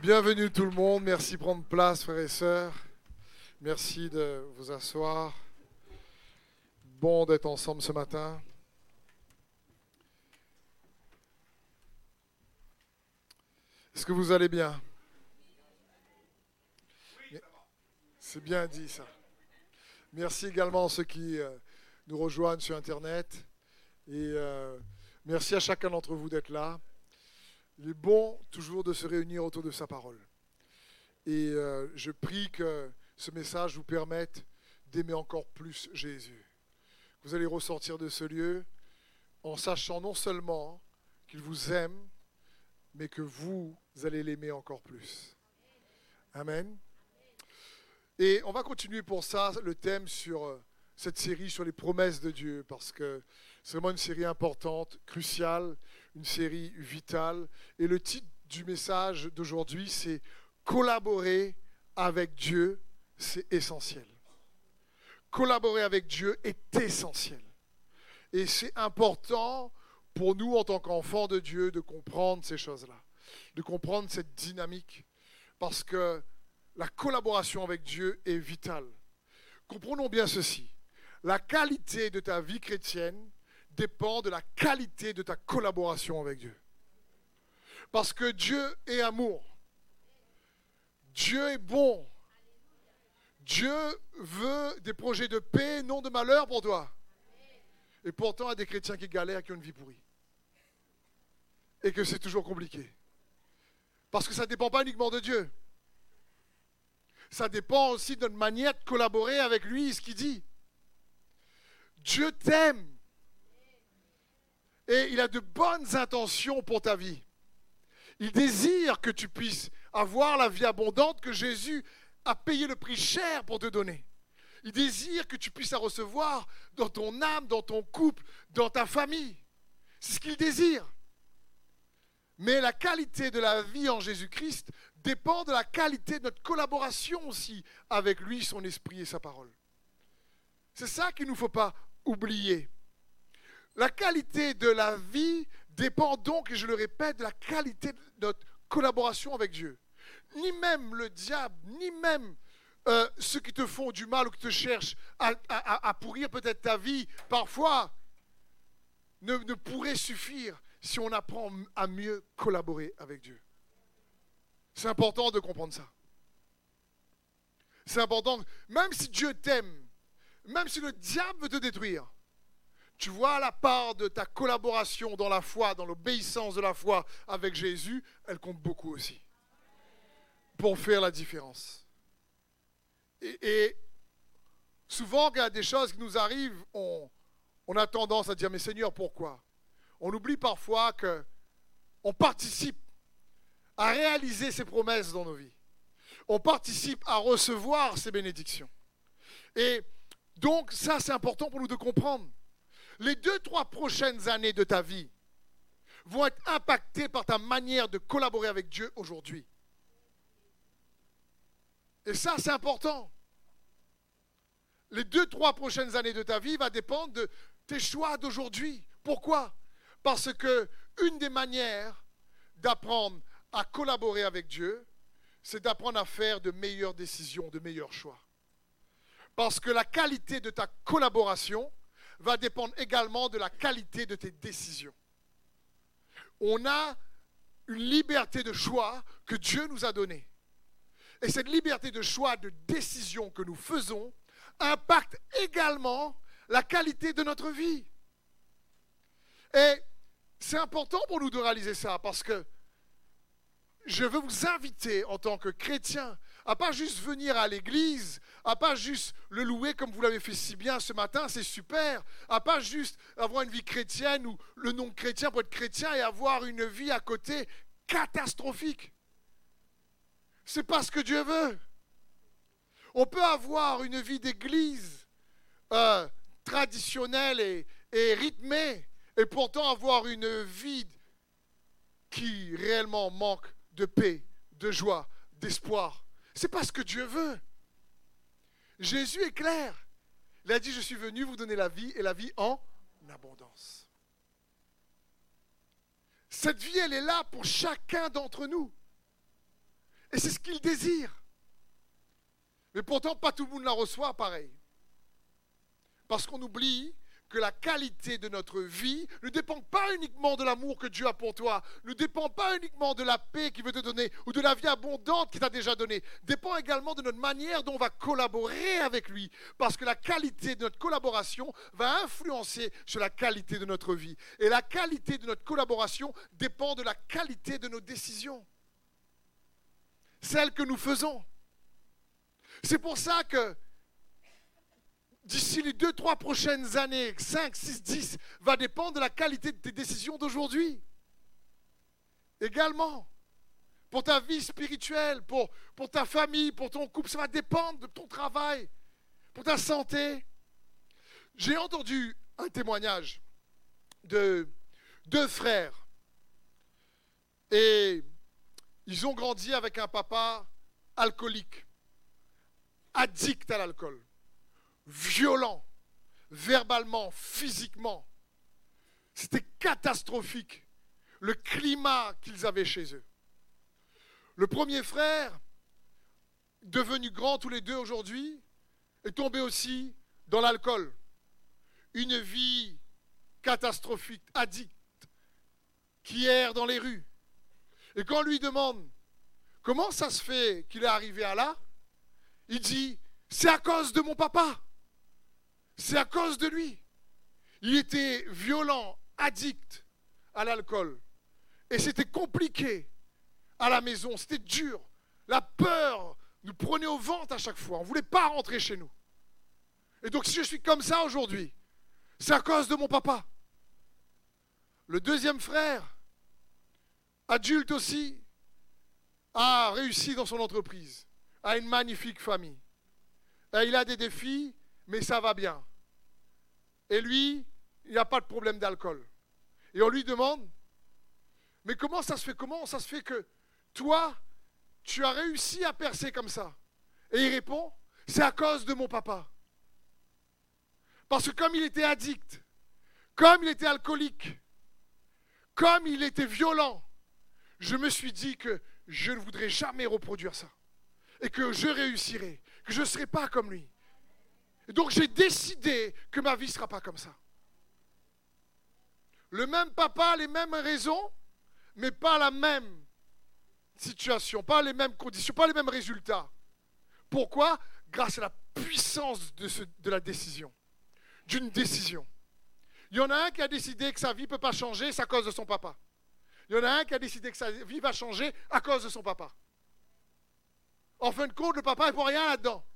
Bienvenue tout le monde, merci de prendre place frères et sœurs. Merci de vous asseoir. Bon d'être ensemble ce matin. Est-ce que vous allez bien? C'est bien dit ça. Merci également à ceux qui euh, nous rejoignent sur Internet. Et euh, merci à chacun d'entre vous d'être là. Il est bon toujours de se réunir autour de sa parole. Et euh, je prie que ce message vous permette d'aimer encore plus Jésus. Vous allez ressortir de ce lieu en sachant non seulement qu'il vous aime, mais que vous allez l'aimer encore plus. Amen. Et on va continuer pour ça le thème sur euh, cette série sur les promesses de Dieu, parce que c'est vraiment une série importante, cruciale, une série vitale. Et le titre du message d'aujourd'hui, c'est Collaborer avec Dieu, c'est essentiel. Collaborer avec Dieu est essentiel. Et c'est important pour nous, en tant qu'enfants de Dieu, de comprendre ces choses-là, de comprendre cette dynamique, parce que la collaboration avec Dieu est vitale. Comprenons bien ceci. La qualité de ta vie chrétienne dépend de la qualité de ta collaboration avec Dieu. Parce que Dieu est amour. Dieu est bon. Dieu veut des projets de paix, non de malheur pour toi. Et pourtant, il y a des chrétiens qui galèrent, qui ont une vie pourrie. Et que c'est toujours compliqué. Parce que ça ne dépend pas uniquement de Dieu. Ça dépend aussi de notre manière de collaborer avec lui, ce qu'il dit. Dieu t'aime. Et il a de bonnes intentions pour ta vie. Il désire que tu puisses avoir la vie abondante que Jésus a payé le prix cher pour te donner. Il désire que tu puisses la recevoir dans ton âme, dans ton couple, dans ta famille. C'est ce qu'il désire. Mais la qualité de la vie en Jésus-Christ dépend de la qualité de notre collaboration aussi avec lui, son esprit et sa parole. C'est ça qu'il ne nous faut pas oublier. La qualité de la vie dépend donc, et je le répète, de la qualité de notre collaboration avec Dieu. Ni même le diable, ni même euh, ceux qui te font du mal ou qui te cherchent à, pourrir peut-être ta vie, parfois, ne, ne pourraient suffire si on apprend à mieux collaborer avec Dieu. C'est important de comprendre ça. C'est important, même si Dieu t'aime, même si le diable veut te détruire, tu vois la part de ta collaboration dans la foi, dans l'obéissance de la foi avec Jésus, elle compte beaucoup aussi pour faire la différence. Et, souvent, quand il y a des choses qui nous arrivent, on, a tendance à dire, mais Seigneur, pourquoi? On oublie parfois que on participe à réaliser ses promesses dans nos vies. On participe à recevoir ces bénédictions. Et donc, ça, c'est important pour nous de comprendre les deux, trois prochaines années de ta vie vont être impactées par ta manière de collaborer avec Dieu aujourd'hui. Et ça, c'est important. Les deux, trois prochaines années de ta vie vont dépendre de tes choix d'aujourd'hui. Pourquoi? Parce que une des manières d'apprendre à collaborer avec Dieu, c'est d'apprendre à faire de meilleures décisions, de meilleurs choix. Parce que la qualité de ta collaboration va dépendre également de la qualité de tes décisions. On a une liberté de choix que Dieu nous a donnée. Et cette liberté de choix, de décision que nous faisons, impacte également la qualité de notre vie. Et c'est important pour nous de réaliser ça parce que je veux vous inviter en tant que chrétien à pas juste venir à l'église, à pas juste le louer comme vous l'avez fait si bien ce matin, c'est super, à pas juste avoir une vie chrétienne ou le nom chrétien pour être chrétien et avoir une vie à côté catastrophique. C'est pas ce que Dieu veut. On peut avoir une vie d'église euh, traditionnelle et rythmée et pourtant avoir une vie qui réellement manque de paix, de joie, d'espoir. C'est pas ce que Dieu veut. Jésus est clair. Il a dit, je suis venu vous donner la vie et la vie en abondance. Cette vie, elle est là pour chacun d'entre nous. Et c'est ce qu'il désire. Mais pourtant, pas tout le monde la reçoit pareil. Parce qu'on oublie que la qualité de notre vie ne dépend pas uniquement de l'amour que Dieu a pour toi, ne dépend pas uniquement de la paix qu'il veut te donner ou de la vie abondante qu'il t'a déjà donnée, dépend également de notre manière dont on va collaborer avec lui, parce que la qualité de notre collaboration va influencer sur la qualité de notre vie. Et la qualité de notre collaboration dépend de la qualité de nos décisions, celles que nous faisons. C'est pour ça que d'ici les deux, trois prochaines années, 5, 6, 10, va dépendre de la qualité de tes décisions d'aujourd'hui. Également, pour ta vie spirituelle, pour, pour ta famille, pour ton couple, ça va dépendre de ton travail, pour ta santé. J'ai entendu un témoignage de deux frères. Et ils ont grandi avec un papa alcoolique, addict à l'alcool violent, verbalement, physiquement. C'était catastrophique, le climat qu'ils avaient chez eux. Le premier frère, devenu grand tous les deux aujourd'hui, est tombé aussi dans l'alcool. Une vie catastrophique, addict, qui erre dans les rues. Et quand on lui demande comment ça se fait qu'il est arrivé à là, il dit, c'est à cause de mon papa. C'est à cause de lui. Il était violent, addict à l'alcool. Et c'était compliqué à la maison, c'était dur. La peur nous prenait au ventre à chaque fois. On ne voulait pas rentrer chez nous. Et donc si je suis comme ça aujourd'hui, c'est à cause de mon papa. Le deuxième frère, adulte aussi, a réussi dans son entreprise, a une magnifique famille. Il a des défis, mais ça va bien. Et lui, il n'y a pas de problème d'alcool. Et on lui demande, mais comment ça se fait Comment ça se fait que toi, tu as réussi à percer comme ça? Et il répond, c'est à cause de mon papa. Parce que comme il était addict, comme il était alcoolique, comme il était violent, je me suis dit que je ne voudrais jamais reproduire ça. Et que je réussirai, que je ne serai pas comme lui donc j'ai décidé que ma vie ne sera pas comme ça. Le même papa, les mêmes raisons, mais pas la même situation, pas les mêmes conditions, pas les mêmes résultats. Pourquoi? Grâce à la puissance de, de la décision, d'une décision. Il y en a un qui a décidé que sa vie ne peut pas changer, c'est à cause de son papa. Il y en a un qui a décidé que sa vie va changer à cause de son papa. En fin de compte, le papa n'est pour rien là-dedans.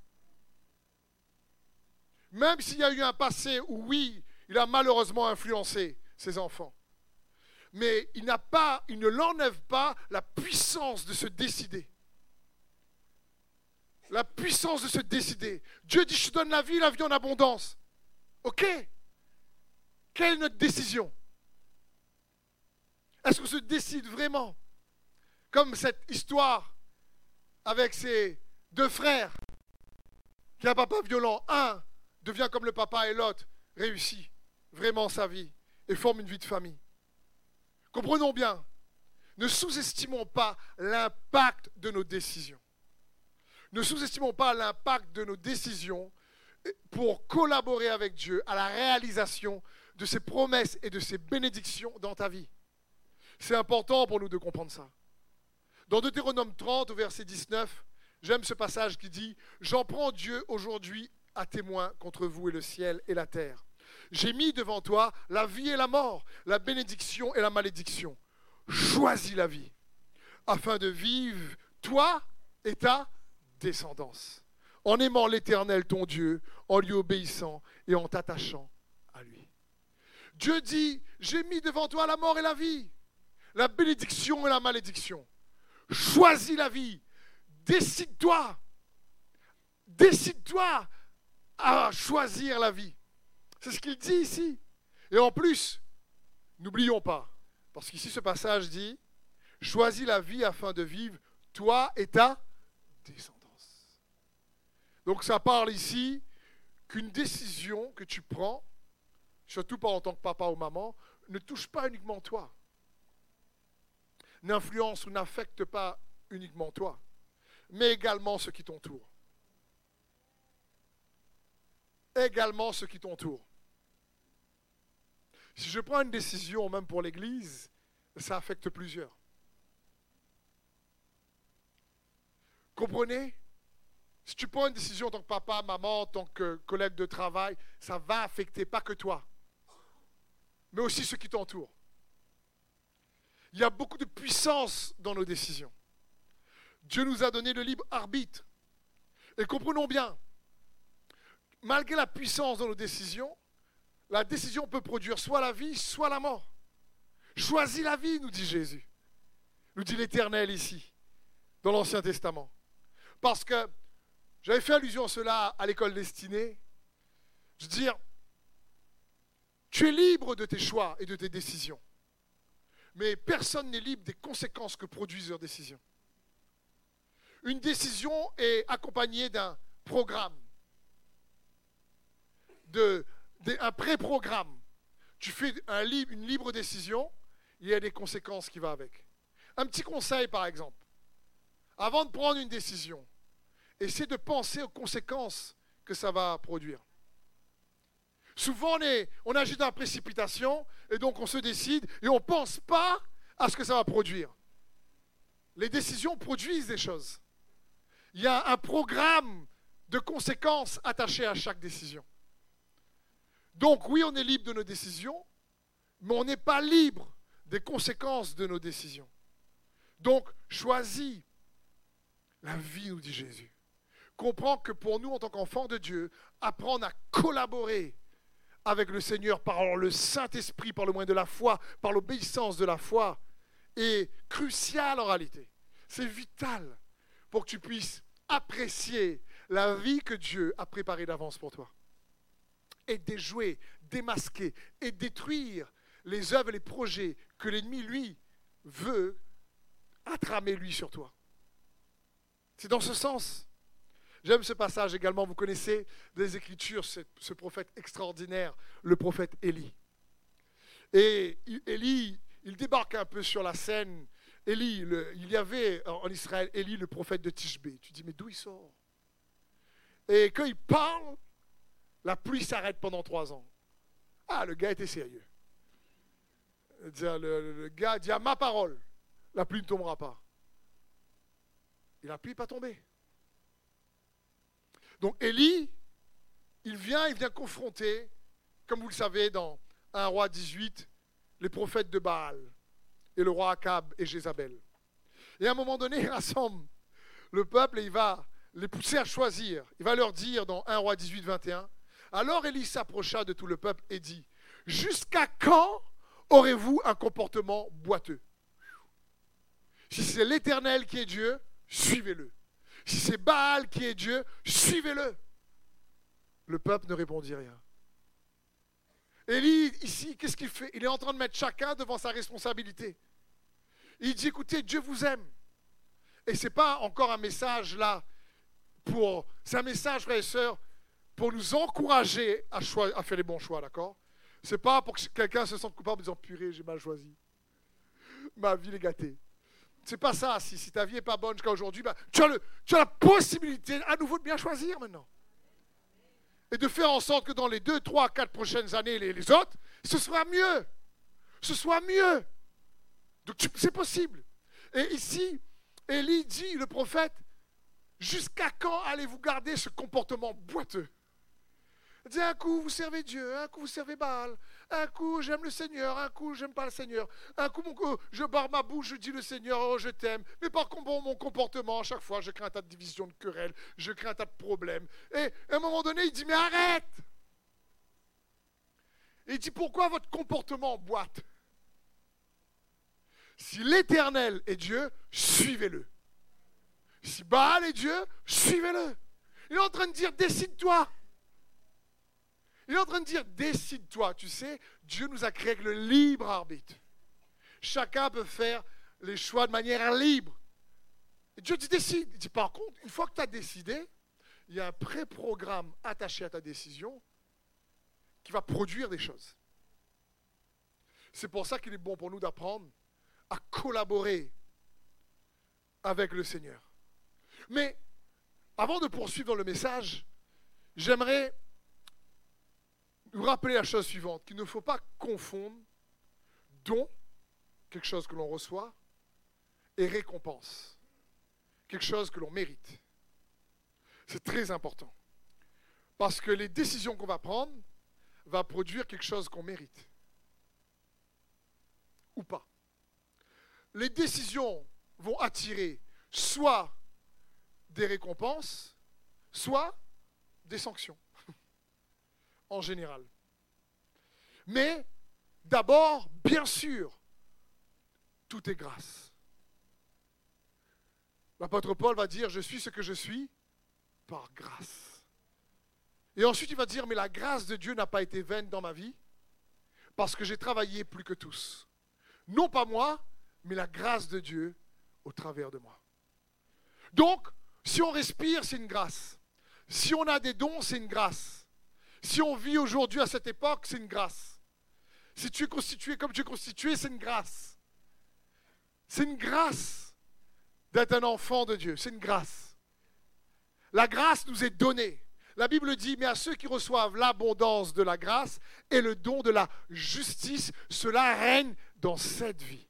Même s'il y a eu un passé où, oui, il a malheureusement influencé ses enfants. Mais il n'a pas, il ne l'enlève pas la puissance de se décider. La puissance de se décider. Dieu dit, je te donne la vie, la vie en abondance. OK Quelle est notre décision? Est-ce qu'on se décide vraiment? Comme cette histoire avec ces deux frères qui a un papa violent. Un devient comme le papa et l'autre, réussit vraiment sa vie et forme une vie de famille. Comprenons bien, ne sous-estimons pas l'impact de nos décisions. Ne sous-estimons pas l'impact de nos décisions pour collaborer avec Dieu à la réalisation de ses promesses et de ses bénédictions dans ta vie. C'est important pour nous de comprendre ça. Dans Deutéronome 30, au verset 19, j'aime ce passage qui dit J'en prends Dieu aujourd'hui à témoin contre vous et le ciel et la terre. J'ai mis devant toi la vie et la mort, la bénédiction et la malédiction. Choisis la vie, afin de vivre toi et ta descendance, en aimant l'Éternel ton Dieu, en lui obéissant et en t'attachant à lui. Dieu dit, j'ai mis devant toi la mort et la vie, la bénédiction et la malédiction. Choisis la vie, décide-toi, décide-toi à choisir la vie. C'est ce qu'il dit ici. Et en plus, n'oublions pas, parce qu'ici ce passage dit, choisis la vie afin de vivre toi et ta descendance. Donc ça parle ici qu'une décision que tu prends, surtout pas en tant que papa ou maman, ne touche pas uniquement toi. N'influence ou n'affecte pas uniquement toi. mais également ceux qui t'entourent. Également ceux qui t'entourent. Si je prends une décision, même pour l'Église, ça affecte plusieurs. Comprenez? Si tu prends une décision en tant que papa, maman, en tant que collègue de travail, ça va affecter pas que toi, mais aussi ceux qui t'entourent. Il y a beaucoup de puissance dans nos décisions. Dieu nous a donné le libre arbitre. Et comprenons bien, malgré la puissance dans nos décisions, la décision peut produire soit la vie, soit la mort. Choisis la vie, nous dit Jésus. Nous dit l'Éternel ici, dans l'Ancien Testament. Parce que j'avais fait allusion à cela à l'école destinée. Je veux dire, tu es libre de tes choix et de tes décisions. Mais personne n'est libre des conséquences que produisent leurs décisions. Une décision est accompagnée d'un programme, de, un pré-programme. Tu fais un, une libre décision, il y a des conséquences qui vont avec. Un petit conseil, par exemple. Avant de prendre une décision, essaie de penser aux conséquences que ça va produire. Souvent, on, on agit dans la précipitation et donc on se décide et on ne pense pas à ce que ça va produire. Les décisions produisent des choses. Il y a un programme de conséquences attaché à chaque décision. Donc oui, on est libre de nos décisions, mais on n'est pas libre des conséquences de nos décisions. Donc choisis la vie, nous dit Jésus. Comprends que pour nous, en tant qu'enfants de Dieu, apprendre à collaborer avec le Seigneur par le Saint-Esprit, par le moyen de la foi, par l'obéissance de la foi, est crucial en réalité. C'est vital pour que tu puisses apprécier la vie que Dieu a préparée d'avance pour toi. Et déjouer, démasquer et détruire les œuvres et les projets que l'ennemi, lui, veut attramer, lui, sur toi. C'est dans ce sens. J'aime ce passage également. Vous connaissez des Écritures ce, prophète extraordinaire, le prophète Élie. Et Élie, il débarque un peu sur la scène. Élie, il y avait en Israël Élie, le prophète de Tishbé. Tu dis, mais d'où il sort? Et quand il parle, la pluie s'arrête pendant trois ans. Ah, le gars était sérieux. Le, le gars dit à ma parole, la pluie ne tombera pas. Et la pluie n'est pas tombée. Donc Élie, il vient, il vient confronter, comme vous le savez, dans 1 roi 18, les prophètes de Baal et le roi Akab et Jézabel. Et à un moment donné, il rassemble le peuple et il va les pousser à choisir. Il va leur dire dans 1 roi 18, 21, alors Élie s'approcha de tout le peuple et dit, jusqu'à quand aurez-vous un comportement boiteux? Si c'est l'Éternel qui est Dieu, suivez-le. Si c'est Baal qui est Dieu, suivez-le. Le peuple ne répondit rien. Élie, ici, qu'est-ce qu'il fait? Il est en train de mettre chacun devant sa responsabilité. Il dit, écoutez, Dieu vous aime. Et ce n'est pas encore un message là pour... C'est un message, frères et sœurs, pour nous encourager à, faire les bons choix, d'accord? C'est pas pour que quelqu'un se sente coupable en disant, purée, j'ai mal choisi. Ma vie est gâtée. C'est pas ça. Si, ta vie n'est pas bonne jusqu'à aujourd'hui, bah, tu, as la possibilité à nouveau de bien choisir maintenant. Et de faire en sorte que dans les deux, trois, quatre prochaines années, les, les autres, ce soit mieux. Ce soit mieux. Donc c'est possible. Et ici, Élie dit, le prophète, jusqu'à quand allez-vous garder ce comportement boiteux? Un coup vous servez Dieu, un coup vous servez Baal, un coup j'aime le Seigneur, un coup j'aime pas le Seignur, un coup je barre ma bouche, je dis le Seigneur, oh je t'aime, mais par contre mon comportement, à chaque fois je crains un tas de divisions, de querelles, je crains un tas de problèmes. Et à un moment donné il dit mais arrête Il dit pourquoi votre comportement boite? Si l'Éternel est Dieu, suivez-le. Si Baal est Dieu, suivez-le. Il est en train de dire décide-toi. Il est en train de dire, décide-toi. Tu sais, Dieu nous a créé avec le libre arbitre. Chacun peut faire les choix de manière libre. Et Dieu te décide. Il dit, par contre, une fois que tu as décidé, il y a un pré-programme attaché à ta décision qui va produire des choses. C'est pour ça qu'il est bon pour nous d'apprendre à collaborer avec le Seigneur. Mais avant de poursuivre dans le message, j'aimerais nous rappeler la chose suivante, qu'il ne faut pas confondre don, quelque chose que l'on reçoit, et récompense, quelque chose que l'on mérite. C'est très important. Parce que les décisions qu'on va prendre vont produire quelque chose qu'on mérite. Ou pas. Les décisions vont attirer soit des récompenses, soit des sanctions, en général. Mais d'abord, bien sûr, tout est grâce. L'apôtre Paul va dire, je suis ce que je suis par grâce. Et ensuite, il va dire, mais la grâce de Dieu n'a pas été vaine dans ma vie, parce que j'ai travaillé plus que tous. Non pas moi, mais la grâce de Dieu au travers de moi. Donc, si on respire, c'est une grâce. Si on a des dons, c'est une grâce. Si on vit aujourd'hui à cette époque, c'est une grâce. Si tu es constitué comme tu es constitué, c'est une grâce. C'est une grâce d'être un enfant de Dieu. C'est une grâce. La grâce nous est donnée. La Bible dit, mais à ceux qui reçoivent l'abondance de la grâce et le don de la justice, cela règne dans cette vie.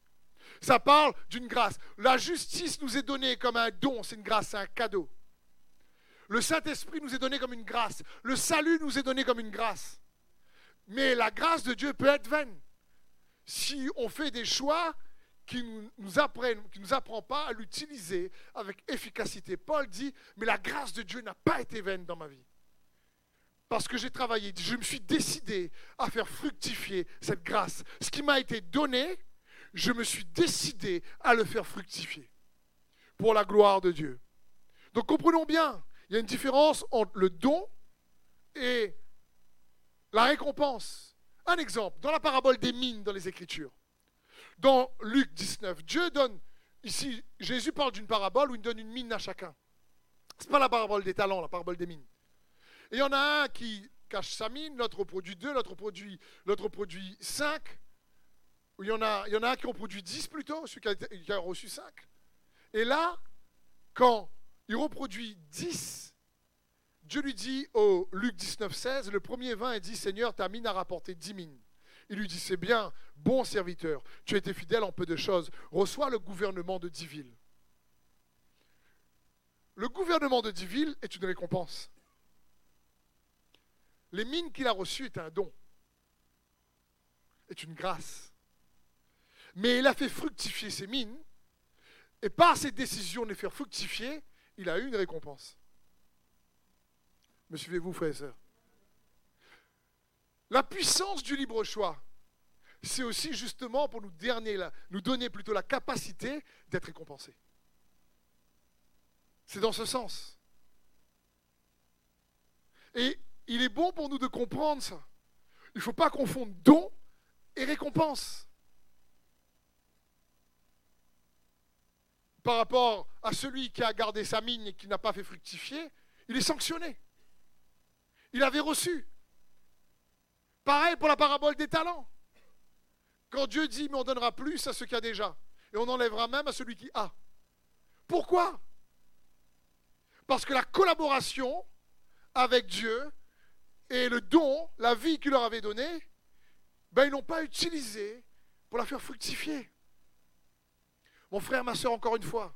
Ça parle d'une grâce. La justice nous est donnée comme un don, c'est une grâce, c'est un cadeau. Le Saint-Esprit nous est donné comme une grâce. Le salut nous est donné comme une grâce. Mais la grâce de Dieu peut être vaine si on fait des choix qui ne nous, apprennent, qui nous apprend pas à l'utiliser avec efficacité. Paul dit, mais la grâce de Dieu n'a pas été vaine dans ma vie. Parce que j'ai travaillé, je me suis décidé à faire fructifier cette grâce. Ce qui m'a été donné, je me suis décidé à le faire fructifier pour la gloire de Dieu. Donc comprenons bien, il y a une différence entre le don et la récompense. Un exemple, dans la parabole des mines dans les Écritures, dans Luc 19, Dieu donne, ici, Jésus parle d'une parabole où il donne une mine à chacun. Ce n'est pas la parabole des talents, la parabole des mines. Et il y en a un qui cache sa mine, l'autre produit deux, l'autre produit, l'autre produit cinq il y, en a, il y en a un qui ont produit 10 plutôt, celui qui a, reçu 5. Et là, quand il reproduit 10, Dieu lui dit au Luc 19, 16, le premier vin, il dit, Seigneur, ta mine a rapporté 10 mines. Il lui dit, c'est bien, bon serviteur, tu as été fidèle en peu de choses, reçois le gouvernement de 10 villes. Le gouvernement de 10 villes est une récompense. Les mines qu'il a reçues est un don, est une grâce mais il a fait fructifier ses mines, et par ses décisions les faire fructifier, il a eu une récompense. Me suivez-vous, frères et sœurs La puissance du libre choix, c'est aussi justement pour nous, nous donner plutôt la capacité d'être récompensés. C'est dans ce sens. Et il est bon pour nous de comprendre ça. Il ne faut pas confondre don et récompense. Par rapport à celui qui a gardé sa mine et qui n'a pas fait fructifier, il est sanctionné. Il avait reçu. Pareil pour la parabole des talents. Quand Dieu dit, mais on donnera plus à ceux qui a déjà, et on enlèvera même à celui qui a. Pourquoi? Parce que la collaboration avec Dieu et le don, la vie qu'il leur avait donnée, ben, ils n'ont pas utilisé pour la faire fructifier. Mon frère, ma soeur, encore une fois,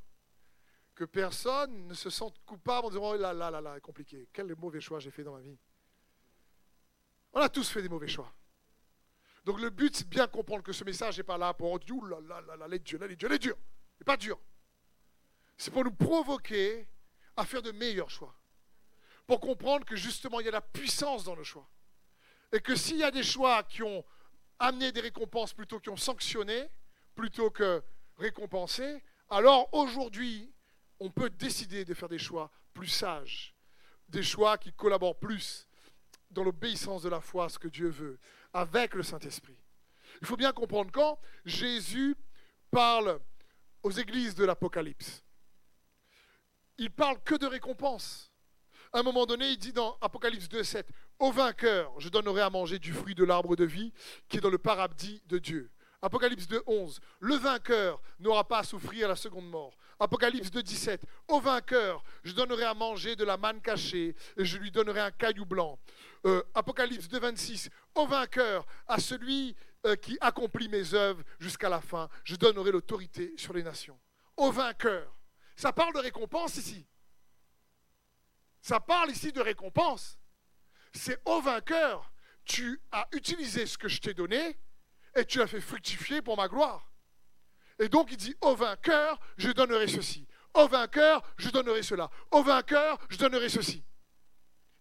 que personne ne se sente coupable en disant Oh là là là là, compliqué. Quel mauvais choix j'ai fait dans ma vie. On a tous fait des mauvais choix. Donc le but, c'est bien comprendre que ce message n'est pas là pour dire là là là là, les dieux, les dieux, les durs. Il n'est pas dur. C'est pour nous provoquer à faire de meilleurs choix. Pour comprendre que justement, il y a la puissance dans le choix. Et que s'il y a des choix qui ont amené des récompenses plutôt qui ont sanctionné, plutôt que récompensé, alors aujourd'hui, on peut décider de faire des choix plus sages, des choix qui collaborent plus dans l'obéissance de la foi à ce que Dieu veut, avec le Saint-Esprit. Il faut bien comprendre quand Jésus parle aux églises de l'Apocalypse, il parle que de récompense. À un moment donné, il dit dans Apocalypse 2.7, Au vainqueur, je donnerai à manger du fruit de l'arbre de vie qui est dans le paradis de Dieu. Apocalypse 2, 11. Le vainqueur n'aura pas à souffrir la seconde mort. Apocalypse 2, 17. Au vainqueur, je donnerai à manger de la manne cachée et je lui donnerai un caillou blanc. Euh, Apocalypse 2, 26. Au vainqueur, à celui euh, qui accomplit mes œuvres jusqu'à la fin, je donnerai l'autorité sur les nations. Au vainqueur. Ça parle de récompense ici. Ça parle ici de récompense. C'est au vainqueur. Tu as utilisé ce que je t'ai donné et tu l'as fait fructifier pour ma gloire. Et donc il dit, au vainqueur, je donnerai ceci. Au vainqueur, je donnerai cela. Au vainqueur, je donnerai ceci.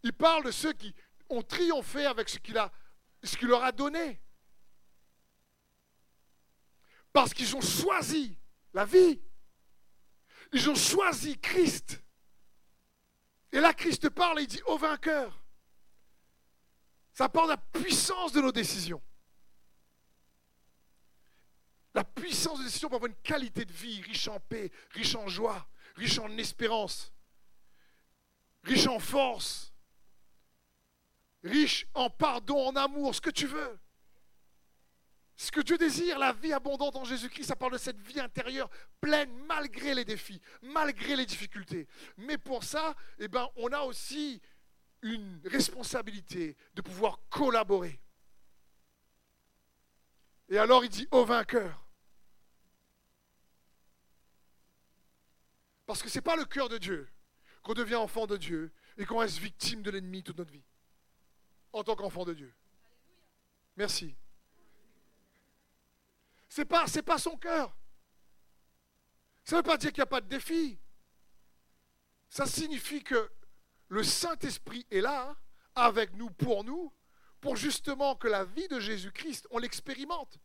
Il parle de ceux qui ont triomphé avec ce qu'il, ce qu'il leur a donné. Parce qu'ils ont choisi la vie. Ils ont choisi Christ. Et là, Christ parle et il dit au vainqueur. Ça parle de la puissance de nos décisions. La puissance de décision pour avoir une qualité de vie riche en paix, riche en joie, riche en espérance, riche en force, riche en pardon, en amour, ce que tu veux. Ce que Dieu désire, la vie abondante en Jésus-Christ, ça parle de cette vie intérieure pleine malgré les défis, malgré les difficultés. Mais pour ça, eh ben, on a aussi une responsabilité de pouvoir collaborer. Et alors il dit au vainqueur. Parce que ce n'est pas le cœur de Dieu qu'on devient enfant de Dieu et qu'on reste victime de l'ennemi toute notre vie. En tant qu'enfant de Dieu. Merci. Ce n'est pas, pas son cœur. Ça ne veut pas dire qu'il n'y a pas de défi. Ça signifie que le Saint-Esprit est là, avec nous, pour nous, pour justement que la vie de Jésus-Christ, on l'expérimente.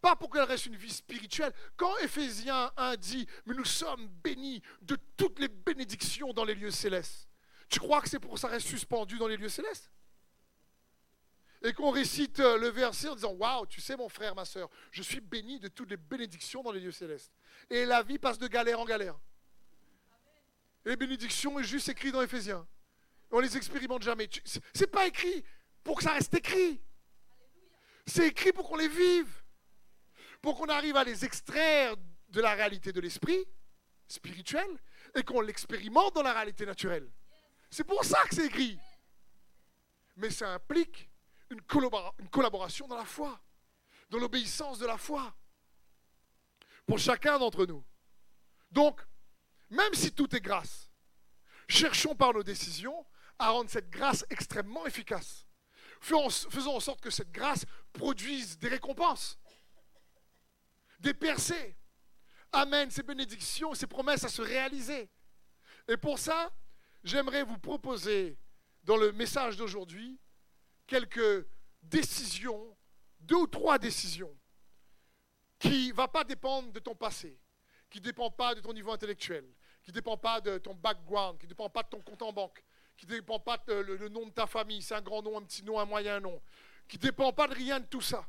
Pas pour qu'elle reste une vie spirituelle. Quand Éphésiens 1 dit, mais nous sommes bénis de toutes les bénédictions dans les lieux célestes, tu crois que c'est pour que ça reste suspendu dans les lieux célestes? Et qu'on récite euh, le verset en disant Waouh, tu sais, mon frère, ma soeur, je suis béni de toutes les bénédictions dans les lieux célestes. Et la vie passe de galère en galère. Et les bénédictions est juste écrit dans Éphésiens. On les expérimente jamais. C'est pas écrit pour que ça reste écrit. C'est écrit pour qu'on les vive pour qu'on arrive à les extraire de la réalité de l'esprit spirituel et qu'on l'expérimente dans la réalité naturelle. C'est pour ça que c'est écrit. Mais ça implique une, une collaboration dans la foi, dans l'obéissance de la foi, pour chacun d'entre nous. Donc, même si tout est grâce, cherchons par nos décisions à rendre cette grâce extrêmement efficace. Faisons en sorte que cette grâce produise des récompenses des percées. Amène ces bénédictions, ces promesses à se réaliser. Et pour ça, j'aimerais vous proposer, dans le message d'aujourd'hui, quelques décisions, deux ou trois décisions, qui ne vont pas dépendre de ton passé, qui ne dépendent pas de ton niveau intellectuel, qui ne dépendent pas de ton background, qui ne dépendent pas de ton compte en banque, qui ne dépendent pas de le, nom de ta famille, c'est un grand nom, un petit nom, un moyen nom, qui ne dépendent pas de rien de tout ça.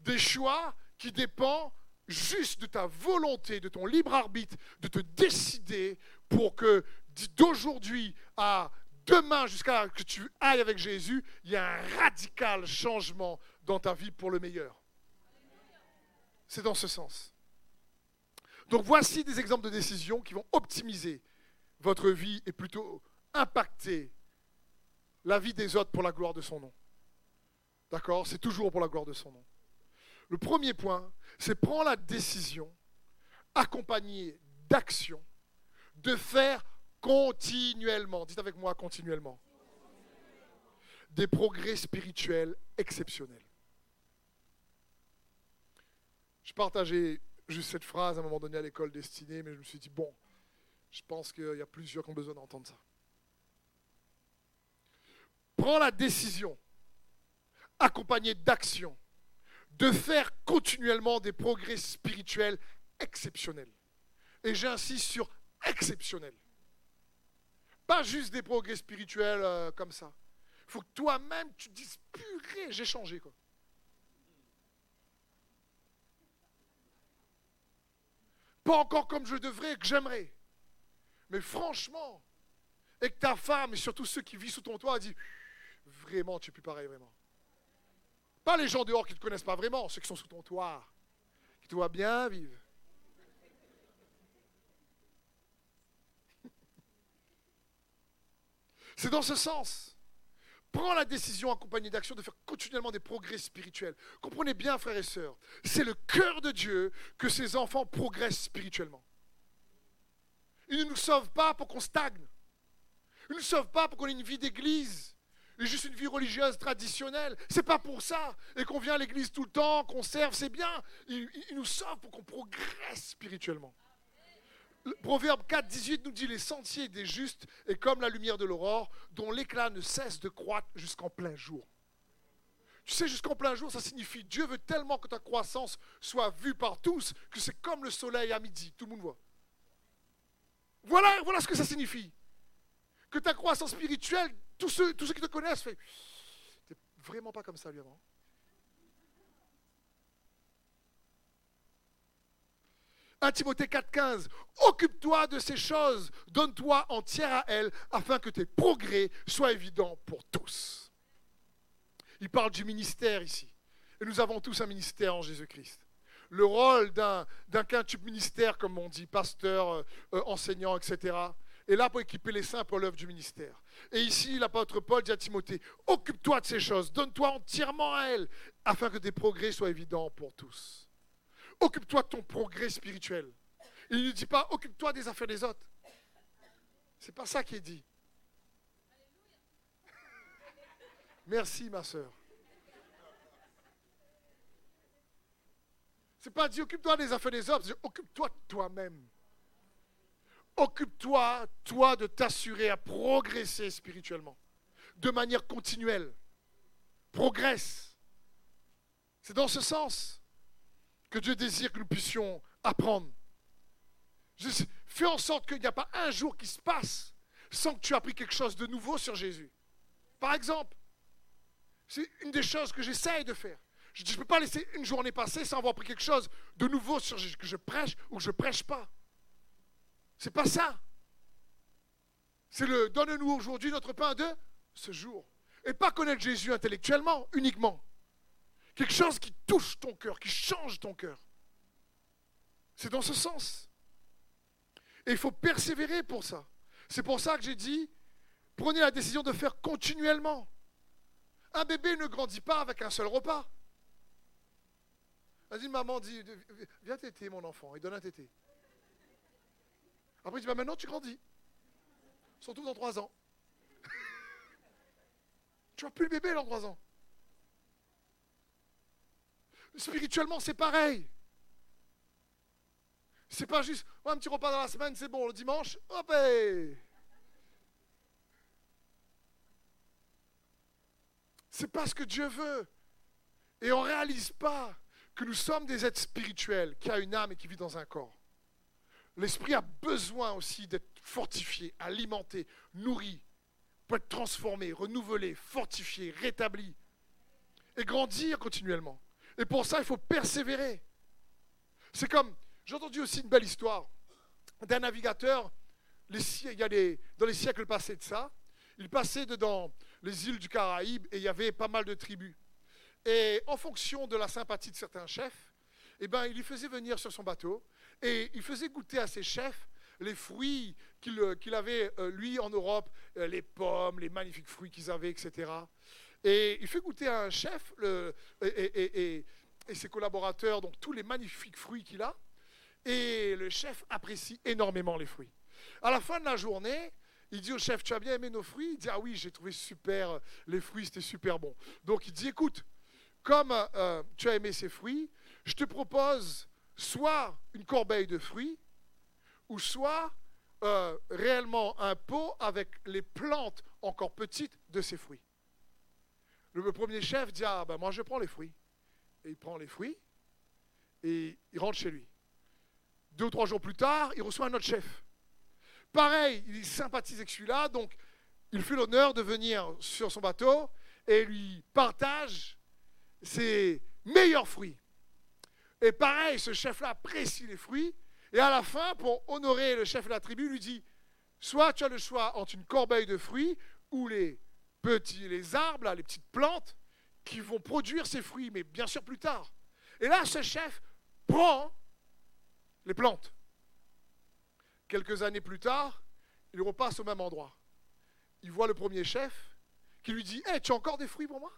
Des choix qui dépend juste de ta volonté, de ton libre arbitre, de te décider pour que d'aujourd'hui à demain, jusqu'à que tu ailles avec Jésus, il y a un radical changement dans ta vie pour le meilleur. C'est dans ce sens. Donc voici des exemples de décisions qui vont optimiser votre vie et plutôt impacter la vie des autres pour la gloire de son nom. D'accord? C'est toujours pour la gloire de son nom. Le premier point, c'est prendre la décision, accompagnée d'action, de faire continuellement, dites avec moi continuellement, des progrès spirituels exceptionnels. Je partageais juste cette phrase à un moment donné à l'école destinée, mais je me suis dit, bon, je pense qu'il y a plusieurs qui ont besoin d'entendre ça. Prends la décision, accompagnée d'action, de faire continuellement des progrès spirituels exceptionnels. Et j'insiste sur exceptionnels. Pas juste des progrès spirituels euh, comme ça. Il faut que toi-même, tu te dises, purée, j'ai changé. Quoi. Pas encore comme je devrais, que j'aimerais. Mais franchement, et que ta femme et surtout ceux qui vivent sous ton toit disent, vraiment, tu es plus pareil, vraiment. Pas les gens dehors qui ne te connaissent pas vraiment, ceux qui sont sous ton toit, qui te voient bien vivre. C'est dans ce sens. Prends la décision accompagnée d'action de faire continuellement des progrès spirituels. Comprenez bien, frères et sœurs, c'est le cœur de Dieu que ses enfants progressent spirituellement. Il ne nous sauve pas pour qu'on stagne. Il ne nous sauve pas pour qu'on ait une vie d'église juste une vie religieuse traditionnelle. C'est pas pour ça. Et qu'on vient à l'église tout le temps, qu'on serve, c'est bien. Il, nous sauve pour qu'on progresse spirituellement. Le Proverbe 4, 18 nous dit Les sentiers des justes est comme la lumière de l'aurore, dont l'éclat ne cesse de croître jusqu'en plein jour. Tu sais, jusqu'en plein jour, ça signifie Dieu veut tellement que ta croissance soit vue par tous que c'est comme le soleil à midi, tout le monde voit. Voilà, voilà ce que ça signifie. Que ta croissance spirituelle, tous ceux, qui te connaissent, fait, t'es vraiment pas comme ça lui avant. 1 Timothée 4,15 Occupe-toi de ces choses, donne-toi entière à elles, afin que tes progrès soient évidents pour tous. Il parle du ministère ici. Et nous avons tous un ministère en Jésus-Christ. Le rôle d'un, d'un quintuple ministère, comme on dit, pasteur, euh, euh, enseignant, etc., est là pour équiper les saints pour l'œuvre du ministère. Et ici, l'apôtre Paul dit à Timothée Occupe-toi de ces choses, donne-toi entièrement à elles, afin que tes progrès soient évidents pour tous. Occupe-toi de ton progrès spirituel. Il ne dit pas occupe-toi des affaires des autres. C'est pas ça qui est dit. Merci ma soeur. C'est pas dit occupe-toi des affaires des autres, c'est occupe-toi de toi-même. Occupe-toi, toi, de t'assurer à progresser spirituellement, de manière continuelle. Progresse. C'est dans ce sens que Dieu désire que nous puissions apprendre. fais en sorte qu'il n'y a pas un jour qui se passe sans que tu appris quelque chose de nouveau sur Jésus. Par exemple, c'est une des choses que j'essaye de faire. Je ne peux pas laisser une journée passer sans avoir appris quelque chose de nouveau sur Jésus, que je prêche ou que je ne prêche pas. C'est pas ça. C'est le donne-nous aujourd'hui notre pain de ce jour. Et pas connaître Jésus intellectuellement uniquement. Quelque chose qui touche ton cœur, qui change ton cœur. C'est dans ce sens. Et il faut persévérer pour ça. C'est pour ça que j'ai dit, prenez la décision de faire continuellement. Un bébé ne grandit pas avec un seul repas. Vas-y, maman dit, viens téter mon enfant, il donne un tété. Après il dit, bah, maintenant tu grandis. Surtout dans trois ans. tu vois plus le bébé dans trois ans. Spirituellement, c'est pareil. C'est pas juste un petit repas dans la semaine, c'est bon, le dimanche, hop C'est pas ce que Dieu veut. Et on ne réalise pas que nous sommes des êtres spirituels qui a une âme et qui vit dans un corps. L'esprit a besoin aussi d'être fortifié, alimenté, nourri, pour être transformé, renouvelé, fortifié, rétabli et grandir continuellement. Et pour ça, il faut persévérer. C'est comme, j'ai entendu aussi une belle histoire d'un navigateur, il y dans les siècles passés de ça, il passait dans les îles du Caraïbe et il y avait pas mal de tribus. Et en fonction de la sympathie de certains chefs, eh ben, il les faisait venir sur son bateau et il faisait goûter à ses chefs les fruits qu'il euh, avait, euh, lui, en Europe, euh, les pommes, les magnifiques fruits qu'ils avaient, etc. Et il fait goûter à un chef et, ses collaborateurs donc tous les magnifiques fruits qu'il a. Et le chef apprécie énormément les fruits. À la fin de la journée, il dit au chef, tu as bien aimé nos fruits? Il dit, ah oui, j'ai trouvé super, les fruits, c'était super bon. Donc il dit, écoute, comme tu as aimé ces fruits, je te propose soit une corbeille de fruits, ou soit euh, réellement un pot avec les plantes encore petites de ces fruits. Le premier chef dit Ah, ben moi je prends les fruits. Et il prend les fruits et il rentre chez lui. Deux ou trois jours plus tard, il reçoit un autre chef. Pareil, il sympathise avec celui-là, donc il fait l'honneur de venir sur son bateau et lui partage ses meilleurs fruits. Et pareil, ce chef-là apprécie les fruits. Et à la fin, pour honorer le chef de la tribu, lui dit Soit tu as le choix entre une corbeille de fruits ou les petits, les arbres, les petites plantes qui vont produire ces fruits, mais bien sûr plus tard. Et là, ce chef prend les plantes. Quelques années plus tard, il repasse au même endroit. Il voit le premier chef qui lui dit Hé, tu as encore des fruits pour moi?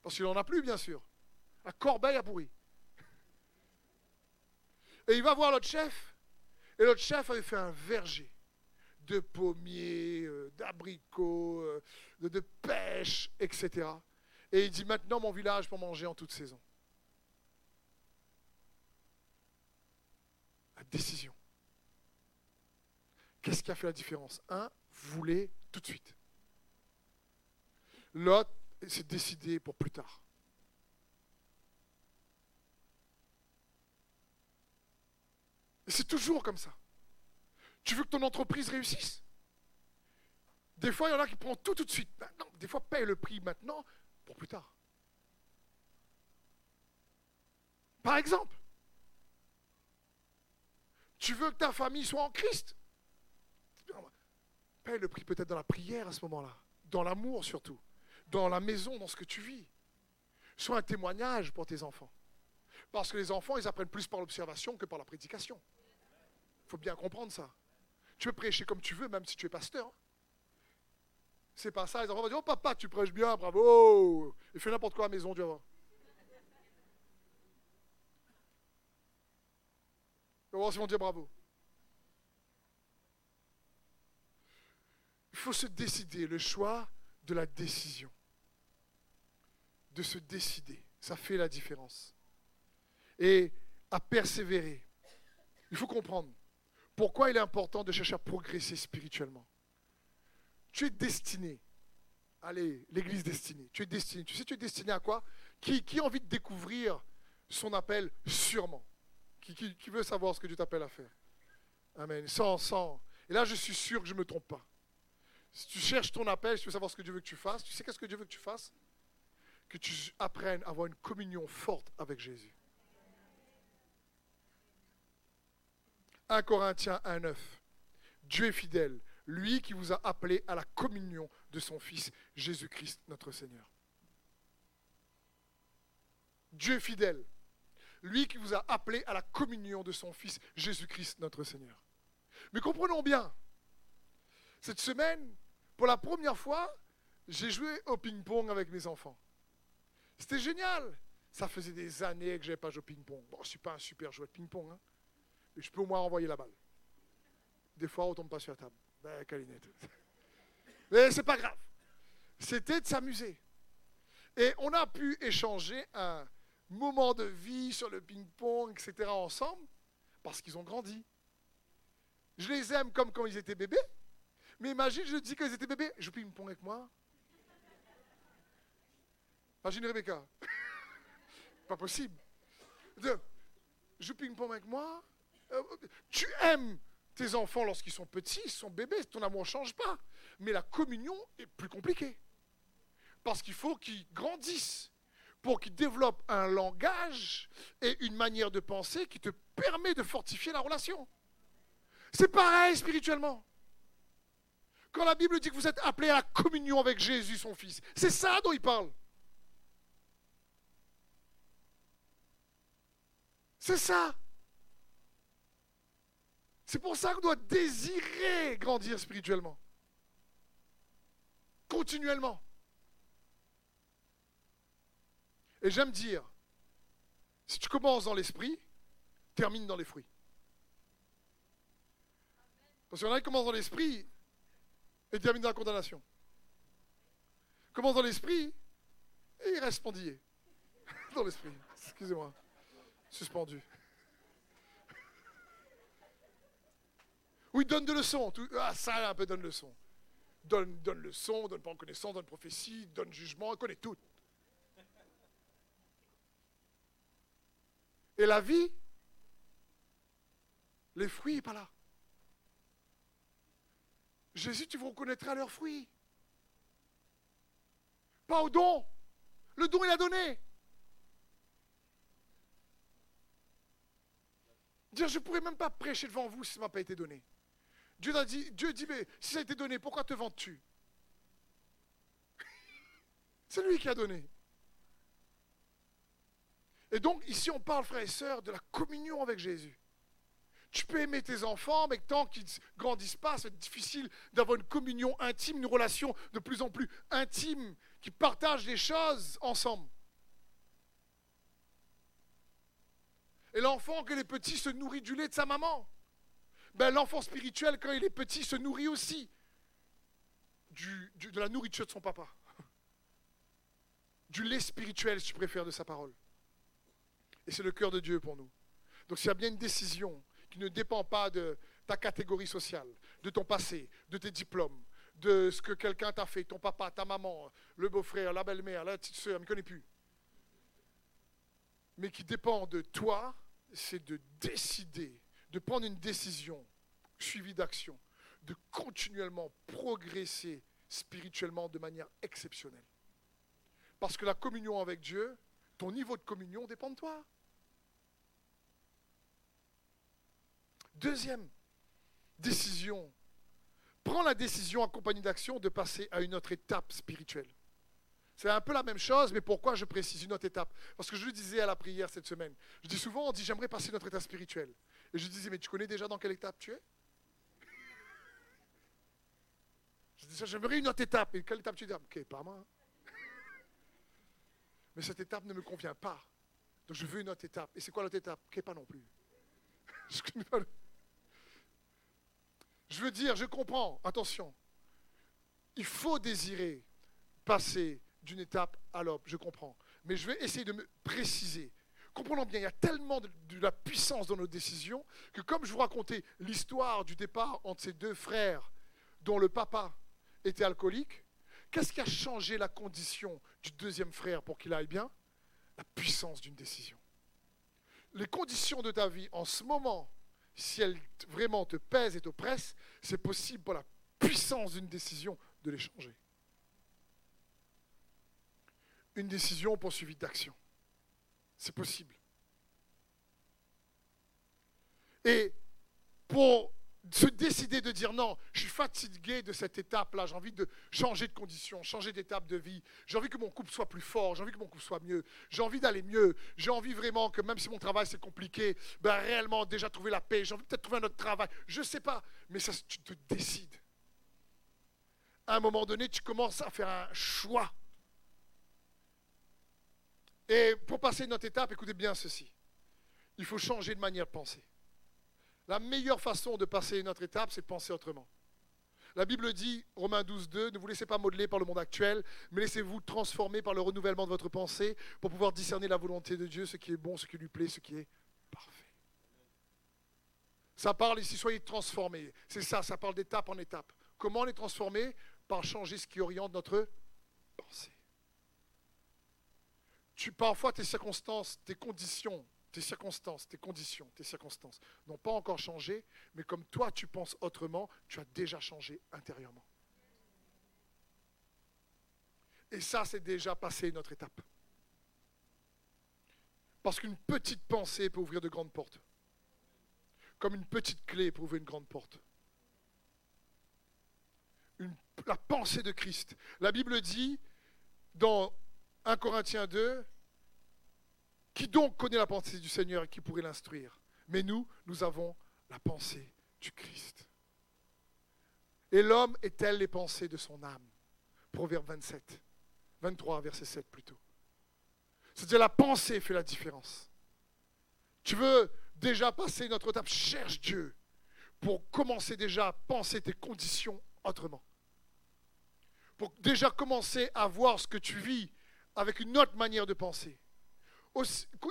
Parce qu'il n'en a plus, bien sûr. La corbeille a pourri. Et il va voir l'autre chef, et l'autre chef avait fait un verger de pommiers, euh, d'abricots, euh, de, de pêche, etc. Et il dit maintenant mon village pour manger en toute saison. La décision. Qu'est-ce qui a fait la différence? Un voulait tout de suite. L'autre s'est décidé pour plus tard. Et c'est toujours comme ça. Tu veux que ton entreprise réussisse? Des fois, il y en a qui prennent tout tout de suite. Maintenant, des fois, paye le prix maintenant pour plus tard. Par exemple, tu veux que ta famille soit en Christ? Paye le prix peut-être dans la prière à ce moment-là, dans l'amour surtout, dans la maison, dans ce que tu vis. Sois un témoignage pour tes enfants. Parce que les enfants, ils apprennent plus par l'observation que par la prédication. Faut bien comprendre ça. Tu peux prêcher comme tu veux, même si tu es pasteur. C'est pas ça. Les enfants vont dire Oh papa, tu prêches bien, bravo Et fais n'importe quoi à la maison, tu vas voir. Ils vont voir dire bravo. Il faut se décider, le choix de la décision. De se décider. Ça fait la différence. Et à persévérer. Il faut comprendre pourquoi il est important de chercher à progresser spirituellement? Tu es destiné. Allez, l'église destinée. Tu es destiné. Tu sais, tu es destiné à quoi? Qui, qui a envie de découvrir son appel sûrement? Qui, qui, veut savoir ce que Dieu t'appelle à faire? Amen. Sans, sans. Et là, je suis sûr que je ne me trompe pas. Si tu cherches ton appel, si tu veux savoir ce que Dieu veut que tu fasses, tu sais qu'est-ce que Dieu veut que tu fasses? Que tu apprennes à avoir une communion forte avec Jésus. 1 Corinthiens 1.9. Dieu est fidèle, lui qui vous a appelé à la communion de son Fils Jésus-Christ notre Seigneur. Dieu est fidèle, lui qui vous a appelé à la communion de son Fils Jésus-Christ notre Seigneur. Mais comprenons bien, cette semaine, pour la première fois, j'ai joué au ping-pong avec mes enfants. C'était génial. Ça faisait des années que je n'avais pas joué au ping-pong. Bon, je ne suis pas un super joueur de ping-pong. Hein je peux au moins envoyer la balle. Des fois, on tombe pas sur la table. Ben. Mais c'est pas grave. C'était de s'amuser. Et on a pu échanger un moment de vie sur le ping-pong, etc. ensemble, parce qu'ils ont grandi. Je les aime comme quand ils étaient bébés. Mais imagine, je dis qu'ils étaient bébés, je ping-pong avec moi. Imagine Rebecca. pas possible. Je joue ping-pong avec moi. Euh, tu aimes tes enfants lorsqu'ils sont petits, ils sont bébés, ton amour ne change pas. Mais la communion est plus compliquée. Parce qu'il faut qu'ils grandissent, pour qu'ils développent un langage et une manière de penser qui te permet de fortifier la relation. C'est pareil spirituellement. Quand la Bible dit que vous êtes appelés à la communion avec Jésus, son Fils, c'est ça dont il parle. C'est ça. C'est pour ça qu'on doit désirer grandir spirituellement. Continuellement. Et j'aime dire, si tu commences dans l'esprit, termine dans les fruits. Parce qu'il y en a qui commencent dans l'esprit et terminent dans la condamnation. Commence dans l'esprit et il reste pendillé. dans l'esprit. Excusez-moi. Suspendu. Oui, donne de leçons. Ah, ça, un peu donne leçon. Donne, donne leçon, donne pas en connaissance, donne prophétie, donne jugement, on connaît tout. Et la vie, les fruits, pas là. Jésus, tu vous reconnaîtras leurs fruits. Pas au don. Le don, il a donné. Dire, je ne pourrais même pas prêcher devant vous si ça ne m'a pas été donné. Dieu, a dit, Dieu dit, mais si ça a été donné, pourquoi te vends-tu? C'est lui qui a donné. Et donc, ici, on parle, frères et sœurs, de la communion avec Jésus. Tu peux aimer tes enfants, mais tant qu'ils ne grandissent pas, c'est difficile d'avoir une communion intime, une relation de plus en plus intime, qui partage des choses ensemble. Et l'enfant, quand il est petit, se nourrit du lait de sa maman. Ben, l'enfant spirituel, quand il est petit, se nourrit aussi de la nourriture de son papa. Du lait spirituel, si tu préfères, de sa parole. Et c'est le cœur de Dieu pour nous. Donc s'il y a bien une décision qui ne dépend pas de ta catégorie sociale, de ton passé, de tes diplômes, de ce que quelqu'un t'a fait, ton papa, ta maman, le beau-frère, la belle-mère, la petite soeur, elle ne me connaît plus. Mais qui dépend de toi, c'est de décider, de prendre une décision suivie d'action, de continuellement progresser spirituellement de manière exceptionnelle. Parce que la communion avec Dieu, ton niveau de communion dépend de toi. Deuxième décision, prends la décision accompagnée d'action de passer à une autre étape spirituelle. C'est un peu la même chose, mais pourquoi je précise une autre étape? Parce que je le disais à la prière cette semaine. Je dis souvent, on dit j'aimerais passer notre état spirituel. Et je disais, mais tu connais déjà dans quelle étape tu es? Je disais, j'aimerais une autre étape. Et quelle étape tu dis? Ok, pas moi. Mais cette étape ne me convient pas. Donc je veux une autre étape. Et c'est quoi l'autre étape? Ok, pas non plus. Je veux dire, je comprends, attention. Il faut désirer passer d'une étape à l'autre, je comprends. Mais je vais essayer de me préciser. Comprenons bien, il y a tellement de, la puissance dans nos décisions que comme je vous racontais l'histoire du départ entre ces deux frères dont le papa était alcoolique, qu'est-ce qui a changé la condition du deuxième frère pour qu'il aille bien? La puissance d'une décision. Les conditions de ta vie en ce moment si elle vraiment te pèse et t'oppresse, c'est possible pour la puissance d'une décision de les changer. Une décision poursuivie d'action. C'est possible. Et pour se décider de dire non, je suis fatigué de cette étape-là, j'ai envie de changer de condition, changer d'étape de vie, j'ai envie que mon couple soit plus fort, j'ai envie que mon couple soit mieux, j'ai envie d'aller mieux, j'ai envie vraiment que même si mon travail c'est compliqué, ben réellement déjà trouver la paix, j'ai envie peut-être trouver un autre travail, je ne sais pas, mais ça tu te décides. À un moment donné, tu commences à faire un choix. Et pour passer notre étape, écoutez bien ceci. Il faut changer de manière de penser. La meilleure façon de passer notre étape, c'est de penser autrement. La Bible dit, Romains 12, 2, ne vous laissez pas modeler par le monde actuel, mais laissez-vous transformer par le renouvellement de votre pensée pour pouvoir discerner la volonté de Dieu, ce qui est bon, ce qui lui plaît, ce qui est parfait. Ça parle ici, soyez transformés. C'est ça, ça parle d'étape en étape. Comment les transformer Par changer ce qui oriente notre pensée. Parfois, tes circonstances, tes conditions tes circonstances, tes conditions, tes circonstances n'ont pas encore changé, mais comme toi tu penses autrement, tu as déjà changé intérieurement. Et ça, c'est déjà passé notre étape. Parce qu'une petite pensée peut ouvrir de grandes portes. Comme une petite clé peut ouvrir une grande porte. la pensée de Christ. La Bible dit dans 1 Corinthiens 2, qui donc connaît la pensée du Seigneur et qui pourrait l'instruire? Mais nous, nous avons la pensée du Christ. Et l'homme est tel les pensées de son âme? Proverbe 27, 23, verset 7 plutôt. C'est-à-dire la pensée fait la différence. Tu veux déjà passer notre étape, cherche Dieu pour commencer déjà à penser tes conditions autrement. Pour déjà commencer à voir ce que tu vis avec une autre manière de penser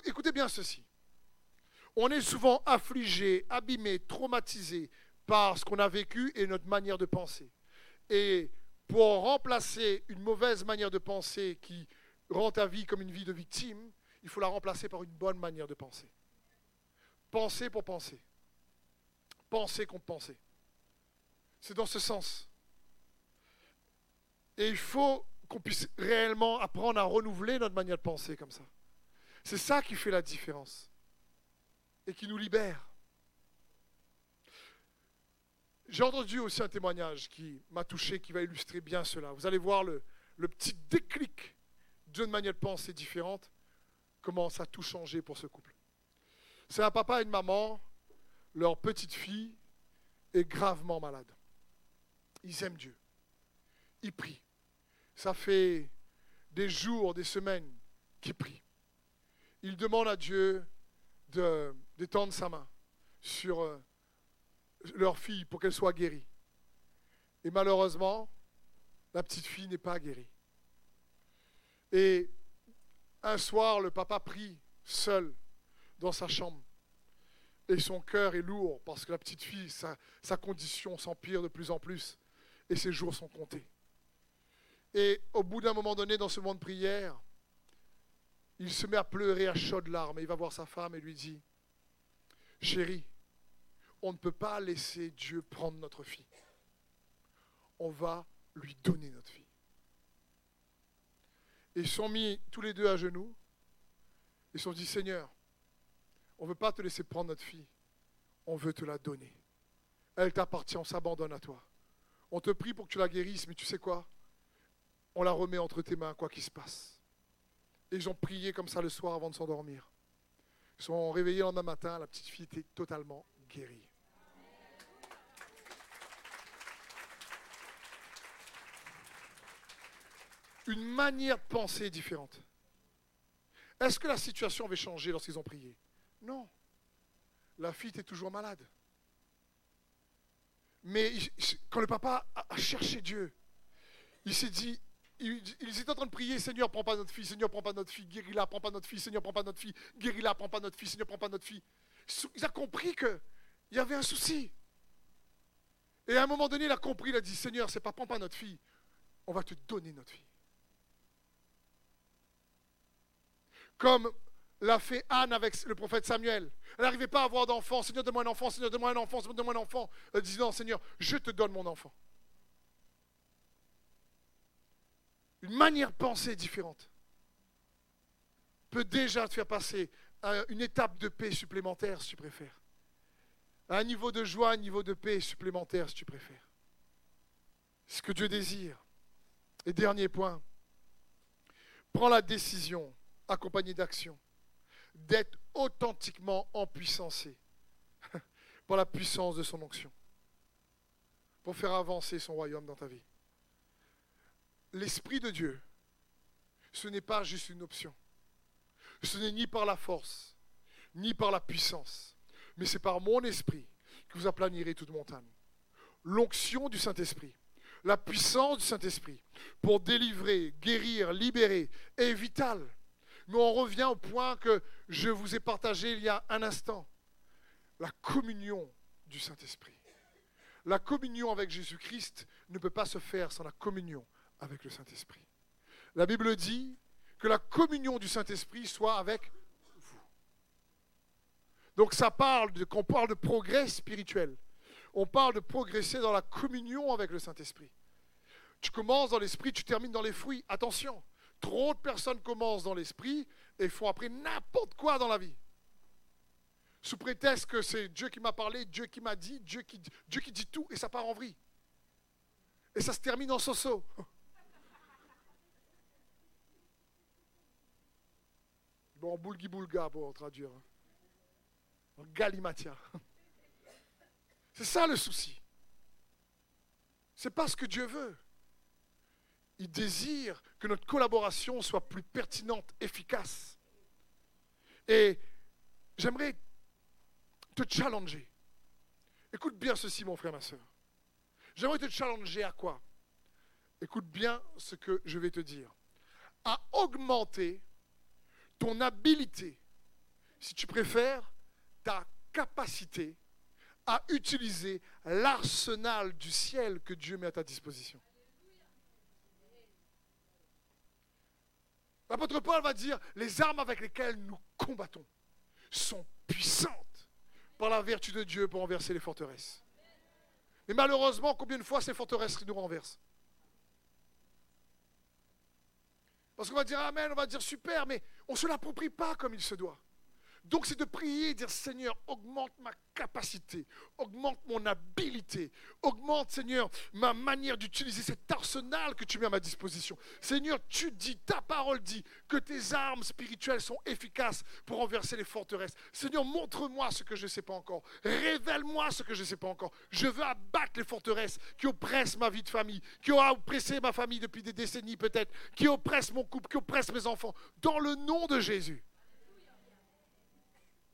écoutez bien ceci. On est souvent affligé, abîmé, traumatisé par ce qu'on a vécu et notre manière de penser. Et pour remplacer une mauvaise manière de penser qui rend ta vie comme une vie de victime, il faut la remplacer par une bonne manière de penser. Penser pour penser. Penser contre penser. C'est dans ce sens. Et il faut qu'on puisse réellement apprendre à renouveler notre manière de penser comme ça. C'est ça qui fait la différence et qui nous libère. J'ai entendu aussi un témoignage qui m'a touché, qui va illustrer bien cela. Vous allez voir le, petit déclic d'une manière de penser différente commence à tout changer pour ce couple. C'est un papa et une maman, leur petite fille est gravement malade. Ils aiment Dieu. Ils prient. Ça fait des jours, des semaines qu'ils prient. Ils demandent à Dieu d'étendre sa main sur euh, leur fille pour qu'elle soit guérie. Et malheureusement, la petite fille n'est pas guérie. Et un soir, le papa prie seul dans sa chambre. Et son cœur est lourd parce que la petite fille, sa, sa condition s'empire de plus en plus. Et ses jours sont comptés. Et au bout d'un moment donné, dans ce moment de prière, il se met à pleurer à chaudes larmes. Et il va voir sa femme et lui dit, chérie, on ne peut pas laisser Dieu prendre notre fille. On va lui donner notre fille. ils sont mis tous les deux à genoux. Ils se sont dit, Seigneur, on ne veut pas te laisser prendre notre fille. On veut te la donner. Elle t'appartient, on s'abandonne à toi. On te prie pour que tu la guérisses, mais tu sais quoi? On la remet entre tes mains, quoi qu'il se passe. Et ils ont prié comme ça le soir avant de s'endormir. Ils sont réveillés le lendemain matin, la petite fille était totalement guérie. Une manière de penser différente. Est-ce que la situation avait changé lorsqu'ils ont prié? Non. La fille était toujours malade. Mais quand le papa a cherché Dieu, il s'est dit, ils étaient en train de prier, Seigneur, prends pas notre fille, Seigneur, prends pas notre fille, guéris-la, prends pas notre fille, Seigneur, prends pas notre fille, guéris-la, prends pas notre fille, Seigneur, prends pas notre fille. Il a compris qu'il y avait un souci. Et à un moment donné, il a compris, il a dit, Seigneur, c'est pas prends pas notre fille, on va te donner notre fille. Comme l'a fait Anne avec le prophète Samuel. Elle n'arrivait pas à avoir d'enfant. Seigneur, donne-moi un enfant, Seigneur, donne-moi un enfant, Seigneur, donne-moi un enfant. Elle dit, non, Seigneur, je te donne mon enfant. Une manière de penser différente peut déjà te faire passer à une étape de paix supplémentaire, si tu préfères. À un niveau de joie, un niveau de paix supplémentaire, si tu préfères. Ce que Dieu désire. Et dernier point, prends la décision, accompagnée d'action, d'être authentiquement empuissancé par la puissance de son onction, pour faire avancer son royaume dans ta vie l'Esprit de Dieu, ce n'est pas juste une option. Ce n'est ni par la force, ni par la puissance, mais c'est par mon esprit que vous aplanirez toute montagne. L'onction du Saint-Esprit, la puissance du Saint-Esprit pour délivrer, guérir, libérer est vitale. Mais on revient au point que je vous ai partagé il y a un instant. La communion du Saint-Esprit. La communion avec Jésus-Christ ne peut pas se faire sans la communion avec le Saint-Esprit. La Bible dit que la communion du Saint-Esprit soit avec vous. Donc ça parle de, qu'on parle de progrès spirituel. On parle de progresser dans la communion avec le Saint-Esprit. Tu commences dans l'esprit, tu termines dans les fruits. Attention, trop de personnes commencent dans l'esprit et font après n'importe quoi dans la vie. Sous prétexte que c'est Dieu qui m'a parlé, Dieu qui m'a dit, Dieu qui, Dieu qui dit tout et ça part en vrille. Et ça se termine en soso. Bon, boulgi-boulga pour traduire. En galimatia. C'est ça le souci. C'est pas ce que Dieu veut. Il désire que notre collaboration soit plus pertinente, efficace. Et j'aimerais te challenger. Écoute bien ceci, mon frère, ma soeur. J'aimerais te challenger à quoi? Écoute bien ce que je vais te dire. À augmenter ton habilité, si tu préfères, ta capacité à utiliser l'arsenal du ciel que Dieu met à ta disposition. L'apôtre Paul va dire, les armes avec lesquelles nous combattons sont puissantes par la vertu de Dieu pour renverser les forteresses. Mais malheureusement, combien de fois ces forteresses nous renversent? Parce qu'on va dire Amen, on va dire super, mais on ne se l'approprie pas comme il se doit. Donc c'est de prier et dire Seigneur, augmente ma capacité, augmente mon habilité, augmente Seigneur ma manière d'utiliser cet arsenal que tu mets à ma disposition. Seigneur, tu dis, ta parole dit que tes armes spirituelles sont efficaces pour renverser les forteresses. Seigneur, montre-moi ce que je ne sais pas encore. Révèle-moi ce que je ne sais pas encore. Je veux abattre les forteresses qui oppressent ma vie de famille, qui ont oppressé ma famille depuis des décennies peut-être, qui oppressent mon couple, qui oppressent mes enfants. Dans le nom de Jésus.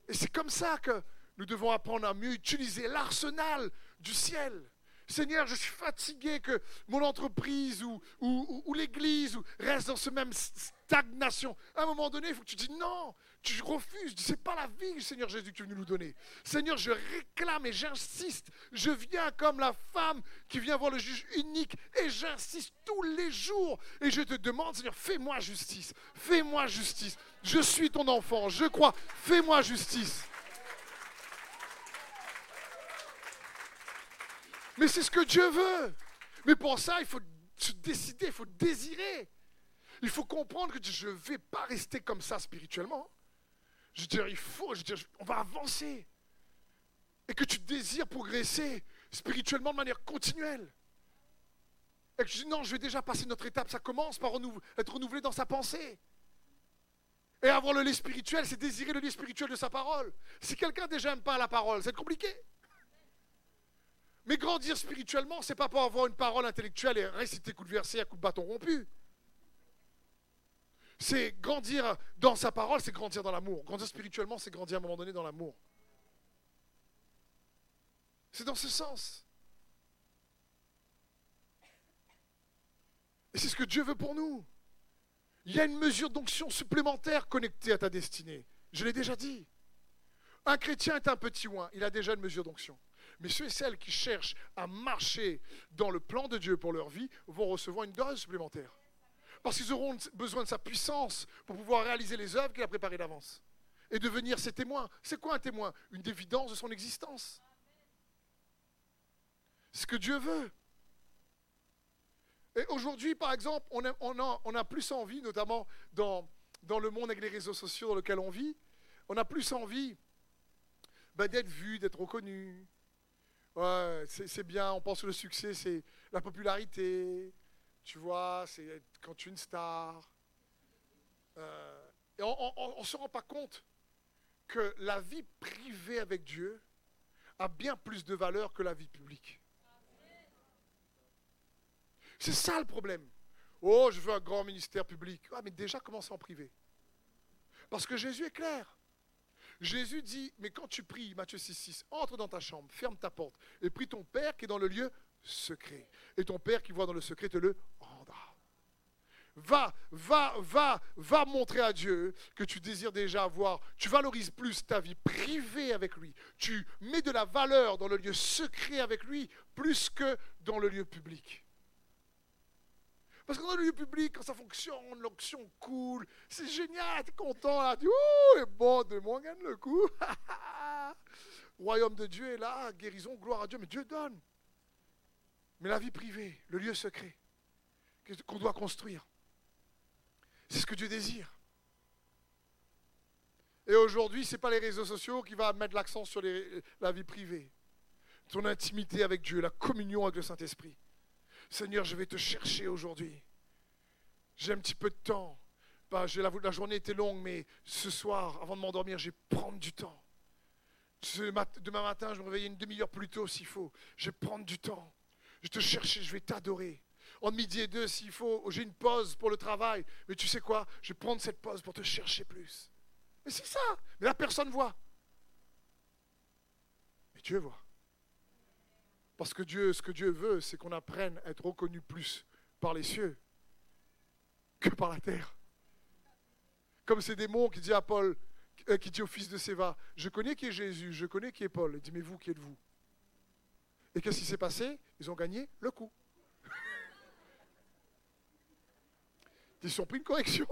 Et c'est comme ça que nous devons apprendre à mieux utiliser l'arsenal du ciel. Seigneur, je suis fatigué que mon entreprise ou, ou, l'église reste dans ce même stagnation. À un moment donné, il faut que tu dis non, tu refuses. Ce n'est pas la vie, Seigneur Jésus, que tu veux nous donner. Seigneur, je réclame et j'insiste. Je viens comme la femme qui vient voir le juge unique et j'insiste tous les jours. Et je te demande, Seigneur, fais-moi justice. Fais-moi justice. Je suis ton enfant, je crois. Fais-moi justice. Mais c'est ce que Dieu veut. Mais pour ça, il faut se décider, il faut désirer. Il faut comprendre que je ne vais pas rester comme ça spirituellement. Je veux dire, il faut, je veux on va avancer. Et que tu désires progresser spirituellement de manière continuelle. Et que je dis non, je vais déjà passer notre étape. Ça commence par être renouvelé dans sa pensée. Et avoir le lait spirituel, c'est désirer le lait spirituel de sa parole. Si quelqu'un déjà pas la parole, c'est compliqué. Mais grandir spirituellement, c'est pas pour avoir une parole intellectuelle et réciter coup de verset à coup de bâton rompu. C'est grandir dans sa parole, c'est grandir dans l'amour. Grandir spirituellement, c'est grandir à un moment donné dans l'amour. C'est dans ce sens. Et c'est ce que Dieu veut pour nous. Il y a une mesure d'onction supplémentaire connectée à ta destinée. Je l'ai déjà dit. Un chrétien est un petit oin, il a déjà une mesure d'onction. Mais ceux et celles qui cherchent à marcher dans le plan de Dieu pour leur vie vont recevoir une dose supplémentaire. Parce qu'ils auront besoin de sa puissance pour pouvoir réaliser les œuvres qu'il a préparées d'avance. Et devenir ses témoins. C'est quoi un témoin? Une évidence de son existence. Ce que Dieu veut. Et aujourd'hui, par exemple, on a, plus envie, notamment dans, dans le monde avec les réseaux sociaux dans lequel on vit, on a plus envie ben, d'être vu, d'être reconnu, Ouais, c'est bien, on pense que le succès, c'est la popularité, tu vois, c'est quand tu es une star. Euh, et on ne se rend pas compte que la vie privée avec Dieu a bien plus de valeur que la vie publique. C'est ça le problème. Oh, je veux un grand ministère public. Ah, mais déjà, commence en privé. Parce que Jésus est clair. Jésus dit, mais quand tu pries, Matthieu 6, 6, entre dans ta chambre, ferme ta porte, et prie ton Père qui est dans le lieu secret. Et ton Père qui voit dans le secret te le rendra. Va, va, va, va montrer à Dieu que tu désires déjà avoir. Tu valorises plus ta vie privée avec lui. Tu mets de la valeur dans le lieu secret avec lui plus que dans le lieu public. Parce que dans le lieu public, quand ça fonctionne, l'onction coule, c'est génial, tu es content, là, tu ouh, et bon, de moi, gagne le coup. Royaume de Dieu est là, guérison, gloire à Dieu, mais Dieu donne. Mais la vie privée, le lieu secret, qu'on doit construire, c'est ce que Dieu désire. Et aujourd'hui, ce n'est pas les réseaux sociaux qui vont mettre l'accent sur la vie privée. Ton intimité avec Dieu, la communion avec le Saint-Esprit. Seigneur, je vais te chercher aujourd'hui. J'ai un petit peu de temps. Bah, la, journée était longue, mais ce soir, avant de m'endormir, je vais prendre du temps. demain matin, je me réveille une demi-heure plus tôt s'il faut. Je vais prendre du temps. Je te chercher, je vais t'adorer. En midi et deux, s'il faut, j'ai une pause pour le travail. Mais tu sais quoi? Je vais prendre cette pause pour te chercher plus. Mais c'est ça. Mais la personne voit. Mais Dieu voit. Parce que Dieu, ce que Dieu veut, c'est qu'on apprenne à être reconnu plus par les cieux que par la terre. Comme ces démons qui dit à Paul, euh, qui dit au fils de Séva, je connais qui est Jésus, je connais qui est Paul. Il dit, mais vous, qui êtes-vous? Et qu'est-ce qui s'est passé? Ils ont gagné le coup. Ils ont pris une correction.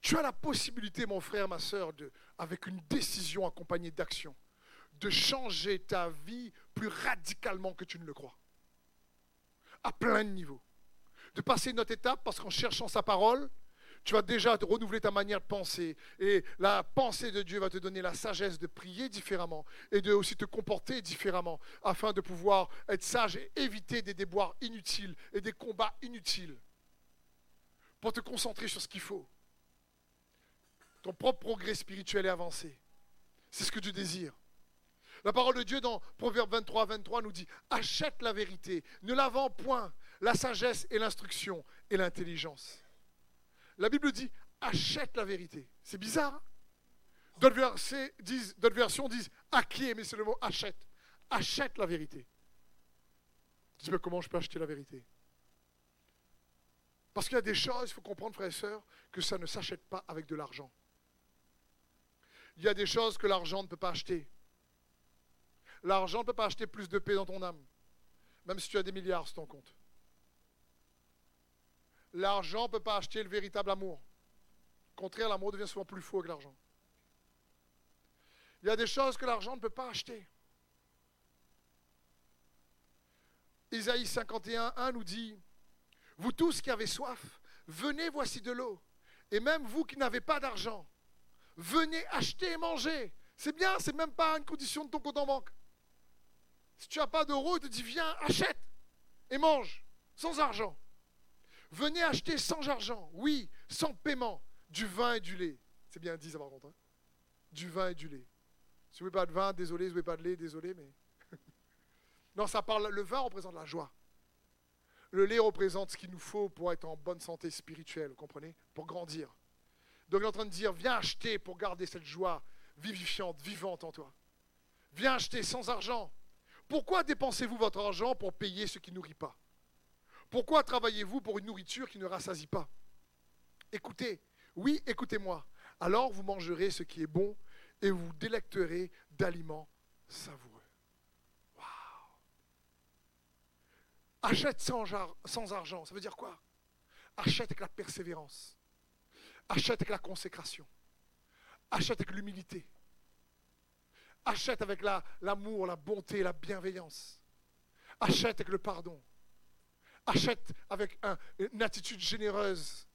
Tu as la possibilité, mon frère, ma soeur, de, avec une décision accompagnée d'action, de changer ta vie plus radicalement que tu ne le crois. À plein de niveaux. De passer une autre étape parce qu'en cherchant sa parole, tu vas déjà te renouveler ta manière de penser. Et la pensée de Dieu va te donner la sagesse de prier différemment et de aussi te comporter différemment afin de pouvoir être sage et éviter des déboires inutiles et des combats inutiles. Pour te concentrer sur ce qu'il faut. Ton propre progrès spirituel est avancé. C'est ce que tu désires. La parole de Dieu dans Proverbe 23, 23 nous dit Achète la vérité, ne la vends point, la sagesse et l'instruction et l'intelligence. La Bible dit achète la vérité. C'est bizarre. Hein? D'autres, versions disent acquiert, mais c'est le mot achète. Achète la vérité. Dis, mais comment je peux acheter la vérité? Parce qu'il y a des choses, il faut comprendre, frères et sœurs, que ça ne s'achète pas avec de l'argent. Il y a des choses que l'argent ne peut pas acheter. L'argent ne peut pas acheter plus de paix dans ton âme, même si tu as des milliards sur ton compte. L'argent ne peut pas acheter le véritable amour. Au contraire, l'amour devient souvent plus faux que l'argent. Il y a des choses que l'argent ne peut pas acheter. Isaïe 51, 1 nous dit Vous tous qui avez soif, venez, voici de l'eau. Et même vous qui n'avez pas d'argent, venez acheter et manger. C'est bien, c'est même pas une condition de ton compte en banque. Si tu n'as pas d'euros, il te dit Viens, achète et mange, sans argent. Venez acheter sans argent, oui, sans paiement, du vin et du lait. C'est bien dit ça par contre. Hein. du vin et du lait. Si vous ne voulez pas de vin, désolé. Si vous ne voulez pas de lait, désolé, mais. non, ça parle. Le vin représente la joie. Le lait représente ce qu'il nous faut pour être en bonne santé spirituelle, vous comprenez Pour grandir. Donc il est en train de dire viens acheter pour garder cette joie vivifiante, vivante en toi. Viens acheter sans argent. Pourquoi dépensez-vous votre argent pour payer ce qui ne nourrit pas? Pourquoi travaillez-vous pour une nourriture qui ne rassasie pas? Écoutez, oui, écoutez-moi. Alors vous mangerez ce qui est bon et vous délecterez d'aliments savoureux. Waouh Achète sans, sans argent, ça veut dire quoi? Achète avec la persévérance. Achète avec la consécration. Achète avec l'humilité. Achète avec l'amour, la bonté, la bienveillance. Achète avec le pardon. Achète avec une attitude généreuse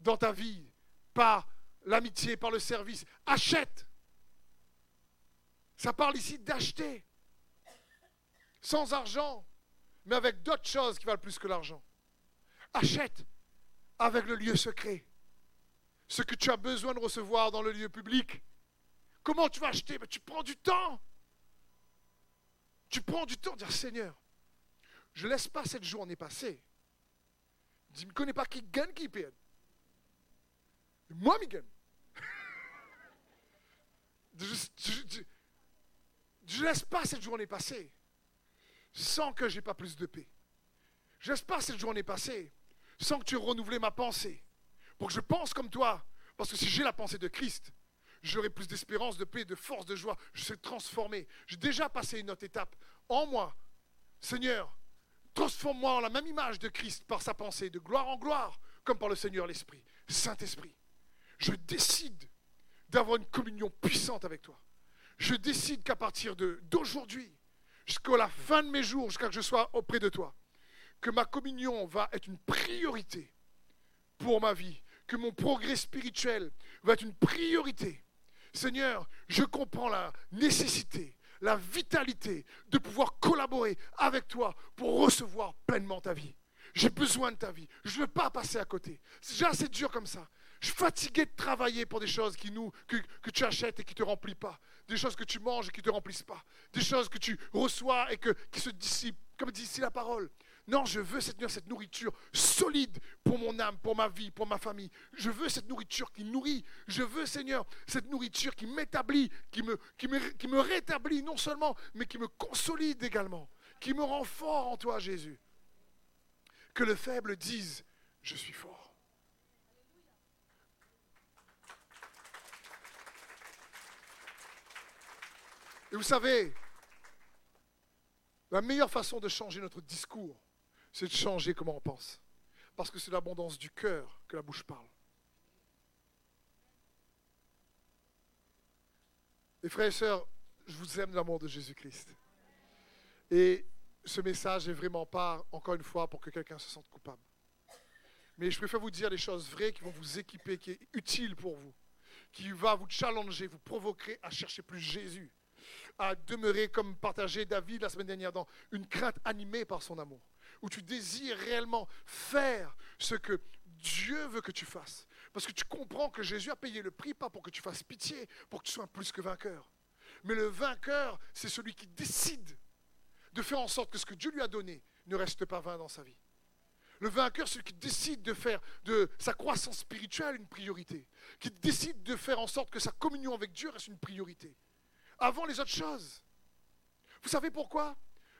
dans ta vie, par l'amitié, par le service. Achète. Ça parle ici d'acheter. Sans argent, mais avec d'autres choses qui valent plus que l'argent. Achète avec le lieu secret. Ce que tu as besoin de recevoir dans le lieu public. Comment tu vas acheter? Tu prends du temps. Tu prends du temps dire Seigneur, je ne laisse pas cette journée passer. Je ne connais pas qui gagne, qui perd. Moi, je gagne. Je ne laisse pas cette journée passer sans que je n'ai pas plus de paix. Je ne laisse pas cette journée passer sans que tu aies renouvelé ma pensée. Pour que je pense comme toi. Parce que si j'ai la pensée de Christ, j'aurai plus d'espérance, de paix, de force, de joie. Je serai transformé. J'ai déjà passé une autre étape en moi. Seigneur, Transforme-moi en la même image de Christ par sa pensée, de gloire en gloire, comme par le Seigneur l'Esprit. Saint-Esprit, je décide d'avoir une communion puissante avec toi. Je décide qu'à partir d'aujourd'hui, jusqu'à la fin de mes jours, jusqu'à ce que je sois auprès de toi, que ma communion va être une priorité pour ma vie, que mon progrès spirituel va être une priorité. Seigneur, je comprends la nécessité la vitalité de pouvoir collaborer avec toi pour recevoir pleinement ta vie. J'ai besoin de ta vie. Je ne veux pas passer à côté. C'est déjà assez dur comme ça. Je suis fatigué de travailler pour des choses qui nous, que, tu achètes et qui ne te remplissent pas. Des choses que tu manges et qui ne te remplissent pas. Des choses que tu reçois et que, qui se dissipent, comme dit ici la parole. Non, je veux cette, cette nourriture solide pour mon âme, pour ma vie, pour ma famille. Je veux cette nourriture qui nourrit. Je veux, Seigneur, cette nourriture qui m'établit, qui, me, qui me rétablit non seulement, mais qui me consolide également, qui me rend fort en toi, Jésus. Que le faible dise, je suis fort. Et vous savez, la meilleure façon de changer notre discours, c'est de changer comment on pense. Parce que c'est l'abondance du cœur que la bouche parle. Et frères et sœurs, je vous aime l'amour de Jésus-Christ. Et ce message n'est vraiment pas, encore une fois, pour que quelqu'un se sente coupable. Mais je préfère vous dire les choses vraies qui vont vous équiper, qui est utile pour vous, qui va vous challenger, vous provoquer à chercher plus Jésus, à demeurer comme partageait David la semaine dernière dans une crainte animée par son amour, où tu désires réellement faire ce que Dieu veut que tu fasses. Parce que tu comprends que Jésus a payé le prix, pas pour que tu fasses pitié, pour que tu sois plus que vainqueur. Mais le vainqueur, c'est celui qui décide de faire en sorte que ce que Dieu lui a donné ne reste pas vain dans sa vie. Le vainqueur, c'est celui qui décide de faire de sa croissance spirituelle une priorité, qui décide de faire en sorte que sa communion avec Dieu reste une priorité, avant les autres choses. Vous savez pourquoi?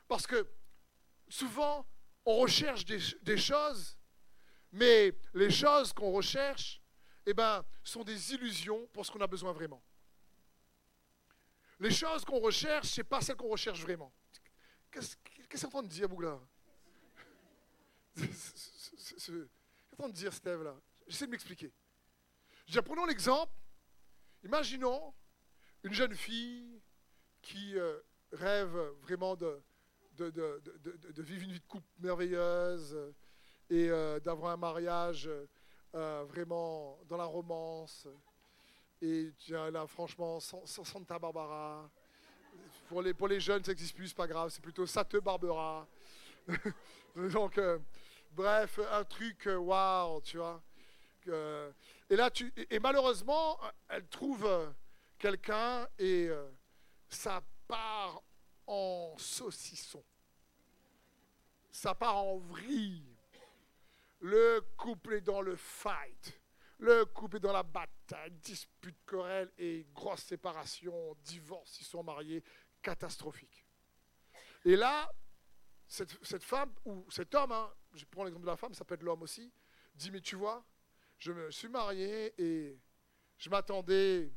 Parce que souvent, on recherche des, choses, mais les choses qu'on recherche, eh ben, sont des illusions pour ce qu'on a besoin vraiment. Les choses qu'on recherche, ce n'est pas celles qu'on recherche vraiment. Qu'est-ce est en train de dire, Bougla? Qu'est-ce en train de dire, Steve, là? J'essaie de m'expliquer. prenons l'exemple. Imaginons une jeune fille qui euh, rêve vraiment de, de, vivre une vie de couple merveilleuse et euh, d'avoir un mariage euh, vraiment dans la romance. Et là, franchement, Santa Barbara. Pour les, pour les jeunes, ça n'existe plus, pas grave, c'est plutôt ça te Barbara. Donc, bref, un truc, waouh, tu vois. et là, tu, et malheureusement, elle trouve quelqu'un et ça part en saucisson. Ça part en vrille. Le couple est dans le fight. Le couple est dans la bataille, dispute, querelle et grosse séparation, divorce, ils sont mariés, catastrophique. Et là, cette, femme, ou cet homme, hein, je prends l'exemple de la femme, ça peut être l'homme aussi, dit, mais tu vois, je me suis marié et je m'attendais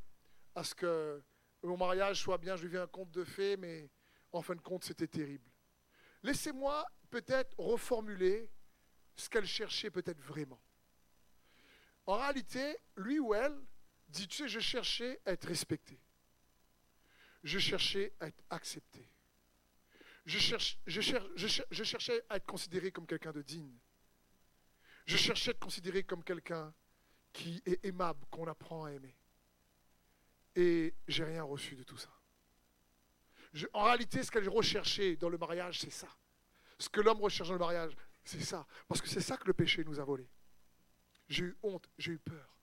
à ce que mon mariage soit bien, je lui un conte de fées, mais en fin de compte, c'était terrible. Laissez-moi peut-être reformuler ce qu'elle cherchait peut-être vraiment. En réalité, lui ou elle dit, tu sais, je cherchais à être respecté. Je cherchais à être accepté. Je, je, cherchais à être considéré comme quelqu'un de digne. Je cherchais à être considéré comme quelqu'un qui est aimable, qu'on apprend à aimer. Et j'ai rien reçu de tout ça. En réalité, ce qu'elle recherchait dans le mariage, c'est ça. Ce que l'homme recherche dans le mariage, c'est ça. Parce que c'est ça que le péché nous a volé. J'ai eu honte, j'ai eu peur.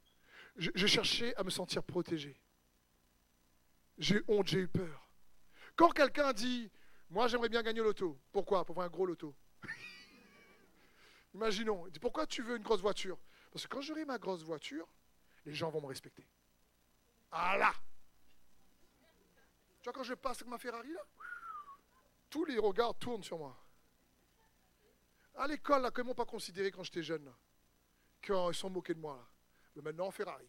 Je, cherchais à me sentir protégé. J'ai eu honte, j'ai eu peur. Quand quelqu'un dit, moi j'aimerais bien gagner l'auto, pourquoi? Pour avoir un gros loto. Imaginons, il dit, pourquoi tu veux une grosse voiture? Parce que quand j'aurai ma grosse voiture, les gens vont me respecter. Ah là quand je passe avec ma Ferrari, là, tous les regards tournent sur moi. À l'école, là, comment pas considéré quand j'étais jeune, là, quand ils sont moqués de moi. Mais maintenant, Ferrari.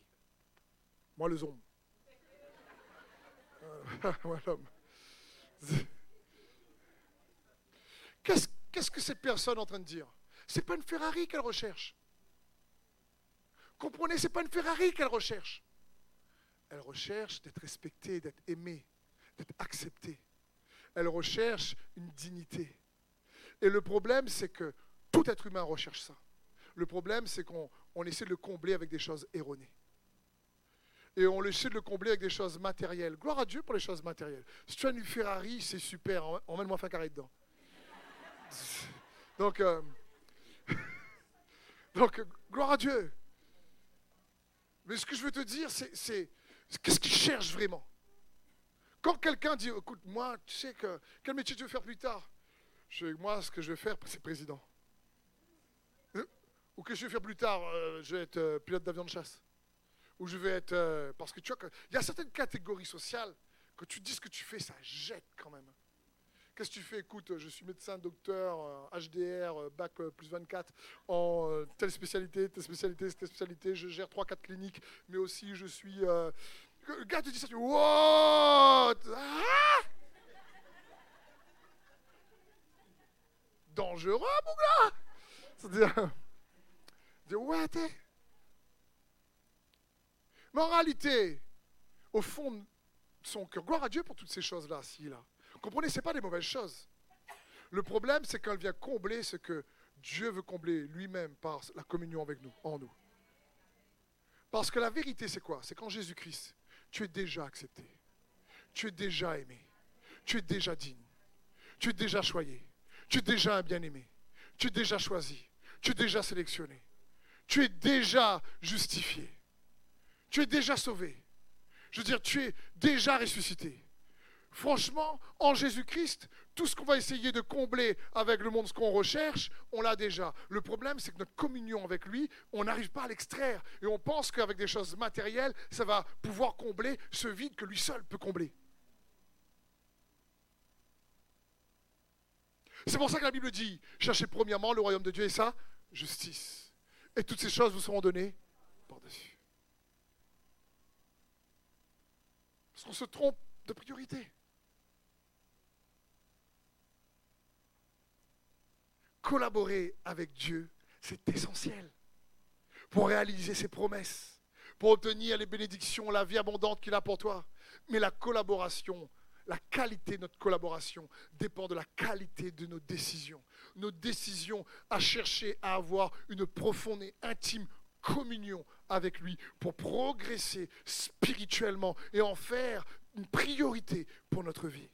Moi, le zombie. Qu'est-ce, qu'est-ce que cette personne est en train de dire? C'est pas une Ferrari qu'elle recherche. Comprenez, c'est pas une Ferrari qu'elle recherche. Elle recherche d'être respectée, d'être aimée, acceptée. Elle recherche une dignité. Et le problème, c'est que tout être humain recherche ça. Le problème, c'est qu'on essaie de le combler avec des choses erronées. Et on essaie de le combler avec des choses matérielles. Gloire à Dieu pour les choses matérielles. Si tu as une Ferrari, c'est super. Emmène-moi faire carré dedans. Donc, euh, donc, gloire à Dieu. Mais ce que je veux te dire, c'est Qu'est-ce qu'il cherche vraiment? Quand quelqu'un dit, écoute, moi, tu sais que quel métier tu veux faire plus tard? Je, Moi, ce que je veux faire, c'est président. Euh, ou que je vais faire plus tard, euh, je vais être euh, pilote d'avion de chasse. Ou je vais être... parce que tu vois, il y a certaines catégories sociales que tu dis ce que tu fais, ça jette quand même. Qu'est-ce que tu fais? Écoute, je suis médecin, docteur, HDR, bac plus 24, en telle spécialité, telle spécialité, telle spécialité. Je gère 3-4 cliniques, mais aussi je suis. Le gars te dit ça, tu dis What? Ah Dangereux, mon gars C'est-à-dire. T'es. Réalité, au fond de son cœur, gloire à Dieu pour toutes ces choses-là, si là. Comprenez, ce pas des mauvaises choses. Le problème, c'est qu'elle vient combler ce que Dieu veut combler lui-même par la communion avec nous, en nous. Parce que la vérité, c'est quoi? C'est qu'en Jésus-Christ, tu es déjà accepté. Tu es déjà aimé. Tu es déjà digne. Tu es déjà choyé. Tu es déjà un bien-aimé. Tu es déjà choisi. Tu es déjà sélectionné. Tu es déjà justifié. Tu es déjà sauvé. Je veux dire, tu es déjà ressuscité. Franchement, en Jésus-Christ, tout ce qu'on va essayer de combler avec le monde, ce qu'on recherche, on l'a déjà. Le problème, c'est que notre communion avec lui, on n'arrive pas à l'extraire. Et on pense qu'avec des choses matérielles, ça va pouvoir combler ce vide que lui seul peut combler. C'est pour ça que la Bible dit, cherchez premièrement le royaume de Dieu et sa justice. Et toutes ces choses vous seront données par-dessus. Parce qu'on se trompe de priorité. Collaborer avec Dieu, c'est essentiel pour réaliser ses promesses, pour obtenir les bénédictions, la vie abondante qu'il a pour toi. Mais la collaboration, la qualité de notre collaboration dépend de la qualité de nos décisions. Nos décisions à chercher à avoir une profonde et intime communion avec lui pour progresser spirituellement et en faire une priorité pour notre vie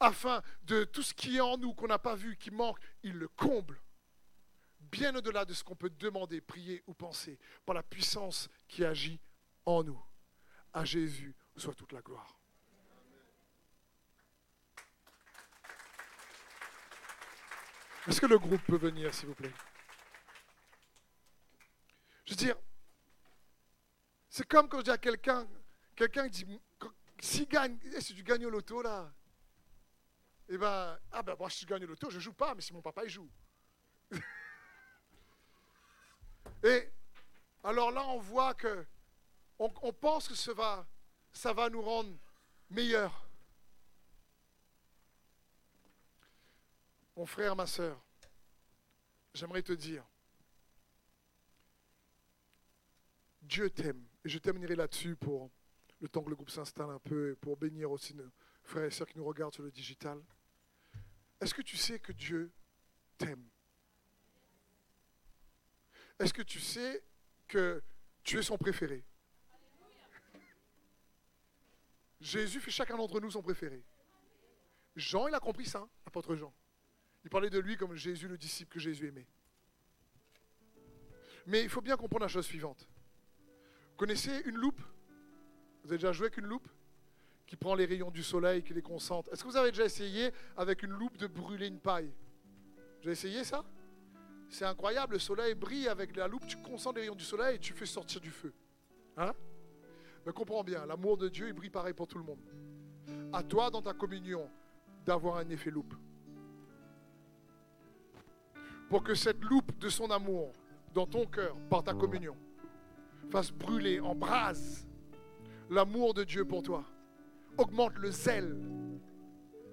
afin de tout ce qui est en nous, qu'on n'a pas vu, qui manque, il le comble. Bien au-delà de ce qu'on peut demander, prier ou penser, par la puissance qui agit en nous. À Jésus soit toute la gloire. Est-ce que le groupe peut venir, s'il vous plaît? Je veux dire, c'est comme quand je dis à quelqu'un, quelqu'un dit, si, gagne, si tu gagnes au loto, là, eh ben, ah ben moi si je gagne l'auto, je joue pas, mais si mon papa il joue. Et alors là, on voit que on, pense que ça va, ça va nous rendre meilleurs. Mon frère, ma soeur, j'aimerais te dire, Dieu t'aime. Et je terminerai là-dessus pour le temps que le groupe s'installe un peu et pour bénir aussi nos frères et sœurs qui nous regardent sur le digital. Est-ce que tu sais que Dieu t'aime? Est-ce que tu sais que tu es son préféré? Jésus fait chacun d'entre nous son préféré. Jean, il a compris ça, apôtre Jean. Il parlait de lui comme Jésus, le disciple que Jésus aimait. Mais il faut bien comprendre la chose suivante. Vous connaissez une loupe? Vous avez déjà joué avec une loupe? Qui prend les rayons du soleil, qui les concentre. Est-ce que vous avez déjà essayé avec une loupe de brûler une paille? Vous avez essayé ça? C'est incroyable, le soleil brille avec la loupe, tu concentres les rayons du soleil et tu fais sortir du feu. Hein? Mais comprends bien, l'amour de Dieu, il brille pareil pour tout le monde. À toi, dans ta communion, d'avoir un effet loupe. Pour que cette loupe de son amour dans ton cœur, par ta communion, fasse brûler, embrase l'amour de Dieu pour toi augmente le zèle,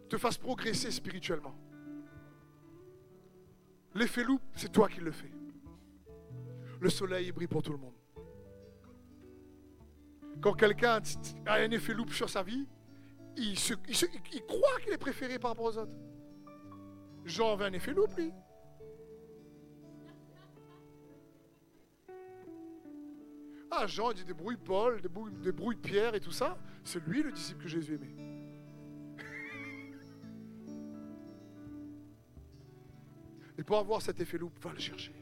te fasse progresser spirituellement. L'effet loup, c'est toi qui le fais. Le soleil brille pour tout le monde. Quand quelqu'un a un effet loup sur sa vie, il, croit qu'il est préféré par rapport aux autres. Jean avait un effet loup, lui. Jean, il dit débrouille Paul, débrouille, débrouille Pierre et tout ça. C'est lui le disciple que Jésus aimait. Et pour avoir cet effet loup, va le chercher.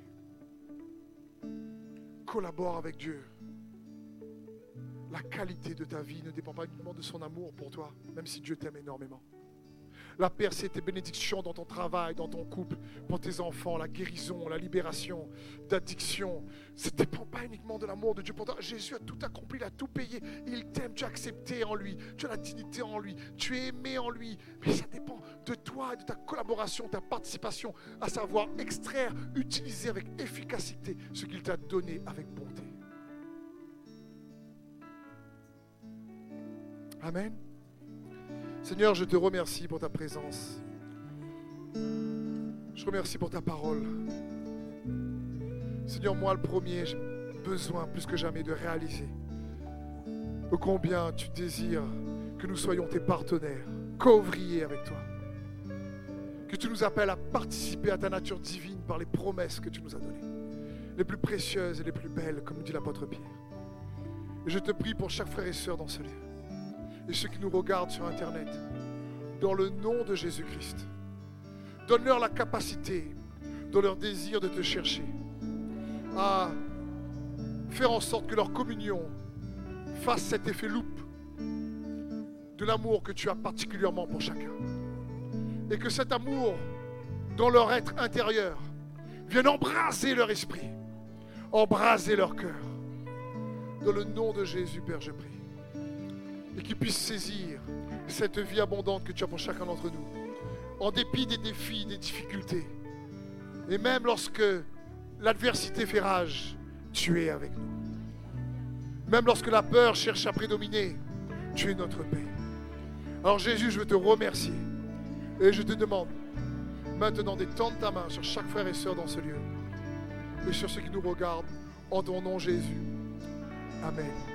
Collabore avec Dieu. La qualité de ta vie ne dépend pas uniquement de son amour pour toi, même si Dieu t'aime énormément la percée, tes bénédictions dans ton travail, dans ton couple, pour tes enfants, la guérison, la libération d'addiction. Ça ne dépend pas uniquement de l'amour de Dieu pour. Jésus a tout accompli, il a tout payé. Il t'aime, tu as accepté en lui, tu as la dignité en lui, tu es aimé en lui. Mais ça dépend de toi et de ta collaboration, ta participation, à savoir extraire, utiliser avec efficacité ce qu'il t'a donné avec bonté. Amen. Seigneur, je te remercie pour ta présence. Je remercie pour ta parole. Seigneur, moi le premier, j'ai besoin plus que jamais de réaliser combien tu désires que nous soyons tes partenaires, co avec toi. Que que tu nous appelles à participer à ta nature divine par les promesses que tu nous as données, les plus précieuses et les plus belles, comme dit l'apôtre Pierre. Et je te prie pour chaque frère et sœur dans ce lieu, et ceux qui nous regardent sur Internet, dans le nom de Jésus-Christ. Donne-leur la capacité, dans leur désir de te chercher, à faire en sorte que leur communion fasse cet effet loupe de l'amour que tu as particulièrement pour chacun. Et que cet amour, dans leur être intérieur, vienne embraser leur esprit, embraser leur cœur. Dans le nom de Jésus, Père, je prie. Et qu'ils puissent saisir cette vie abondante que tu as pour chacun d'entre nous, en dépit des défis, des difficultés. Et même lorsque l'adversité fait rage, tu es avec nous. Même lorsque la peur cherche à prédominer, tu es notre paix. Alors Jésus, je veux te remercier. Et je te demande maintenant d'étendre ta main sur chaque frère et sœur dans ce lieu. Et sur ceux qui nous regardent. En ton nom Jésus. Amen.